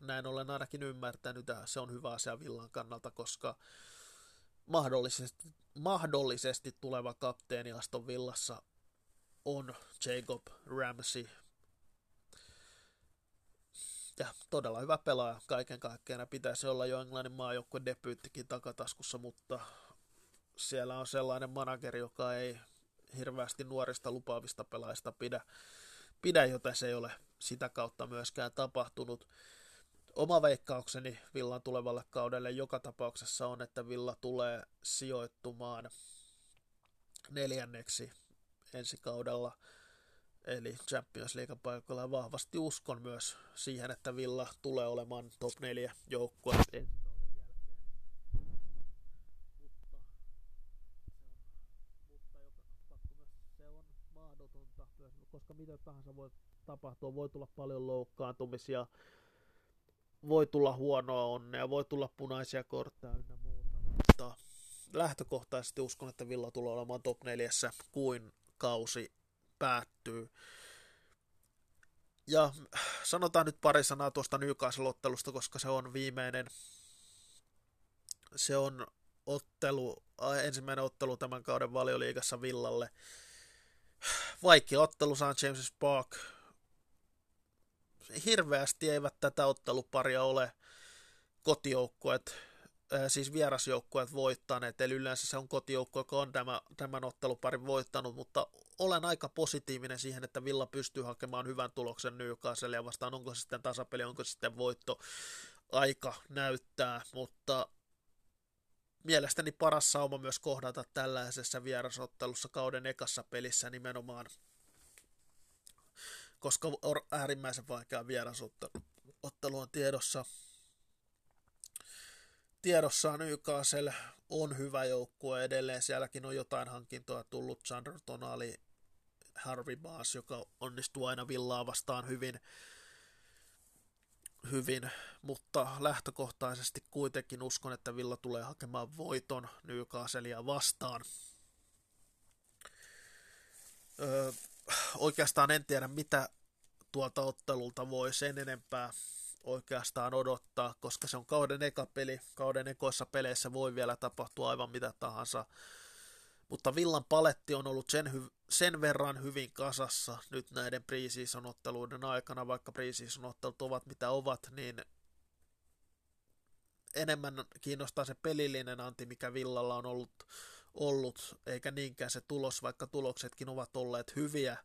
Näin olen ainakin ymmärtänyt, että se on hyvä asia Villan kannalta, koska mahdollisesti, mahdollisesti tuleva kapteeni Aston Villassa on Jacob Ramsey. Ja todella hyvä pelaaja kaiken kaikkiaan. Pitäisi olla jo Englannin maajoukkueen debyyttikin takataskussa, mutta siellä on sellainen manageri, joka ei hirveästi nuorista lupaavista pelaajista pidä, pidä, joten se ei ole sitä kautta myöskään tapahtunut. Oma veikkaukseni Villan tulevalle kaudelle joka tapauksessa on, että Villa tulee sijoittumaan neljänneksi ensi kaudella, eli Champions League paikalla. Vahvasti uskon myös siihen, että Villa tulee olemaan top 4 joukkue ensi koska mitä tahansa voi tapahtua, voi tulla paljon loukkaantumisia, voi tulla huonoa onnea, voi tulla punaisia kortteja ynnä muuta, mutta lähtökohtaisesti uskon, että Villa tulee olemaan top 4, kuin kausi päättyy. Ja sanotaan nyt pari sanaa tuosta Newcastle-ottelusta, koska se on viimeinen, se on ottelu, ensimmäinen ottelu tämän kauden valioliigassa Villalle. Vaikea ottelu St. James Park. Hirveästi eivät tätä otteluparia ole kotijoukkueet, äh, siis vierasjoukkueet voittaneet, eli yleensä se on kotijoukkue, joka on tämä, tämän otteluparin voittanut, mutta olen aika positiivinen siihen, että Villa pystyy hakemaan hyvän tuloksen ja vastaan, onko se sitten tasapeli, onko se sitten voitto, aika näyttää, mutta mielestäni paras sauma myös kohdata tällaisessa vierasottelussa kauden ekassa pelissä nimenomaan, koska on äärimmäisen vaikea vierasottelu on tiedossa. Tiedossaan Newcastle on hyvä joukkue edelleen, sielläkin on jotain hankintoa tullut, Sandro Tonali, Harvey Baas, joka onnistuu aina villaa vastaan hyvin, hyvin, mutta lähtökohtaisesti kuitenkin uskon, että Villa tulee hakemaan voiton Newcastlea vastaan. Öö, oikeastaan en tiedä, mitä tuolta ottelulta voi sen enempää oikeastaan odottaa, koska se on kauden eka peli. Kauden ekoissa peleissä voi vielä tapahtua aivan mitä tahansa mutta Villan paletti on ollut sen, hy- sen verran hyvin kasassa nyt näiden preseason-otteluiden aikana, vaikka preseason-ottelut ovat mitä ovat, niin enemmän kiinnostaa se pelillinen anti, mikä Villalla on ollut, ollut, eikä niinkään se tulos, vaikka tuloksetkin ovat olleet hyviä,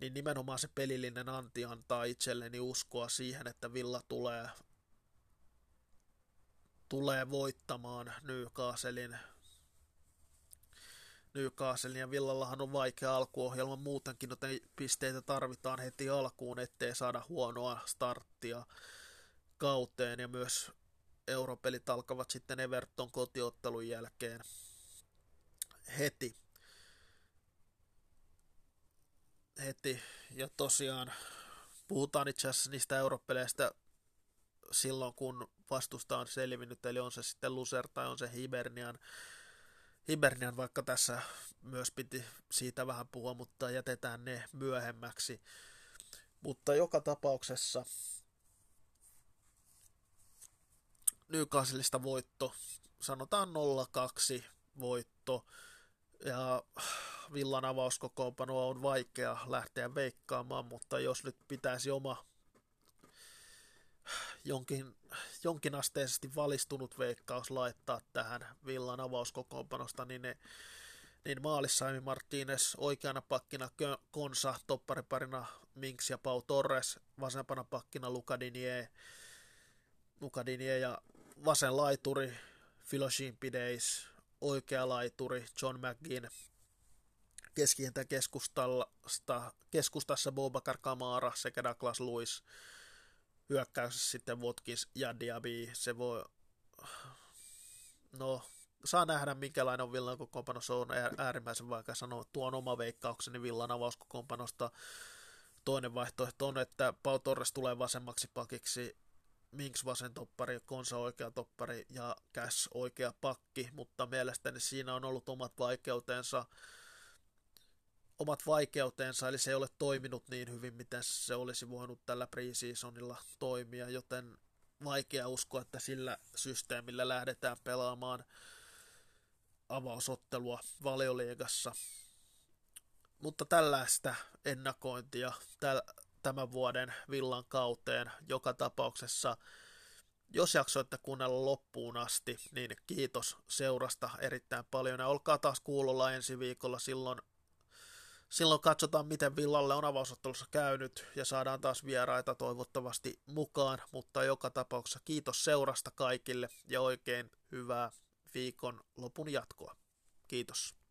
niin nimenomaan se pelillinen anti antaa itselleni uskoa siihen, että Villa tulee, tulee voittamaan Newcastlein Newcastle ja Villallahan on vaikea alkuohjelma muutenkin, joten pisteitä tarvitaan heti alkuun, ettei saada huonoa starttia kauteen ja myös europelit alkavat sitten Everton kotiottelun jälkeen heti. Heti. Ja tosiaan puhutaan itse asiassa niistä europeleistä silloin, kun vastusta on selvinnyt, eli on se sitten Luser tai on se Hibernian Hibernian, vaikka tässä myös piti siitä vähän puhua, mutta jätetään ne myöhemmäksi. Mutta joka tapauksessa Newcastleista voitto, sanotaan 0-2 voitto, ja Villan avauskokoonpano on vaikea lähteä veikkaamaan, mutta jos nyt pitäisi oma jonkin, jonkinasteisesti valistunut veikkaus laittaa tähän Villan avauskokoonpanosta, niin ne niin maalissa Emi Martínez, oikeana pakkina Konsa, toppariparina Minks ja Pau Torres, vasempana pakkina Luka Dinier, Luka Dinier ja vasen laituri Philoshin Pideis, oikea laituri John McGinn, keskihentän keskustassa, keskustassa Bobakar Kamara sekä Douglas Lewis, hyökkäyksessä sitten Watkins ja Diaby, se voi, no saa nähdä, minkälainen on Villan kokoonpano. Se on äärimmäisen vaikea sanoa. Tuon oma veikkaukseni Villan avauskokoonpanosta. Toinen vaihtoehto on, että Pau Torres tulee vasemmaksi pakiksi, Minks vasen toppari, Konsa oikea toppari ja Cash oikea pakki, mutta mielestäni siinä on ollut omat vaikeutensa, omat vaikeutensa, eli se ei ole toiminut niin hyvin, miten se olisi voinut tällä preseasonilla toimia, joten vaikea uskoa, että sillä systeemillä lähdetään pelaamaan avausottelua valioliigassa. Mutta tällaista ennakointia tämän vuoden villan kauteen joka tapauksessa. Jos jaksoitte kuunnella loppuun asti, niin kiitos seurasta erittäin paljon ja olkaa taas kuulolla ensi viikolla. Silloin, silloin katsotaan, miten Villalle on avausottelussa käynyt ja saadaan taas vieraita toivottavasti mukaan. Mutta joka tapauksessa kiitos seurasta kaikille ja oikein hyvää viikon lopun jatkoa. Kiitos.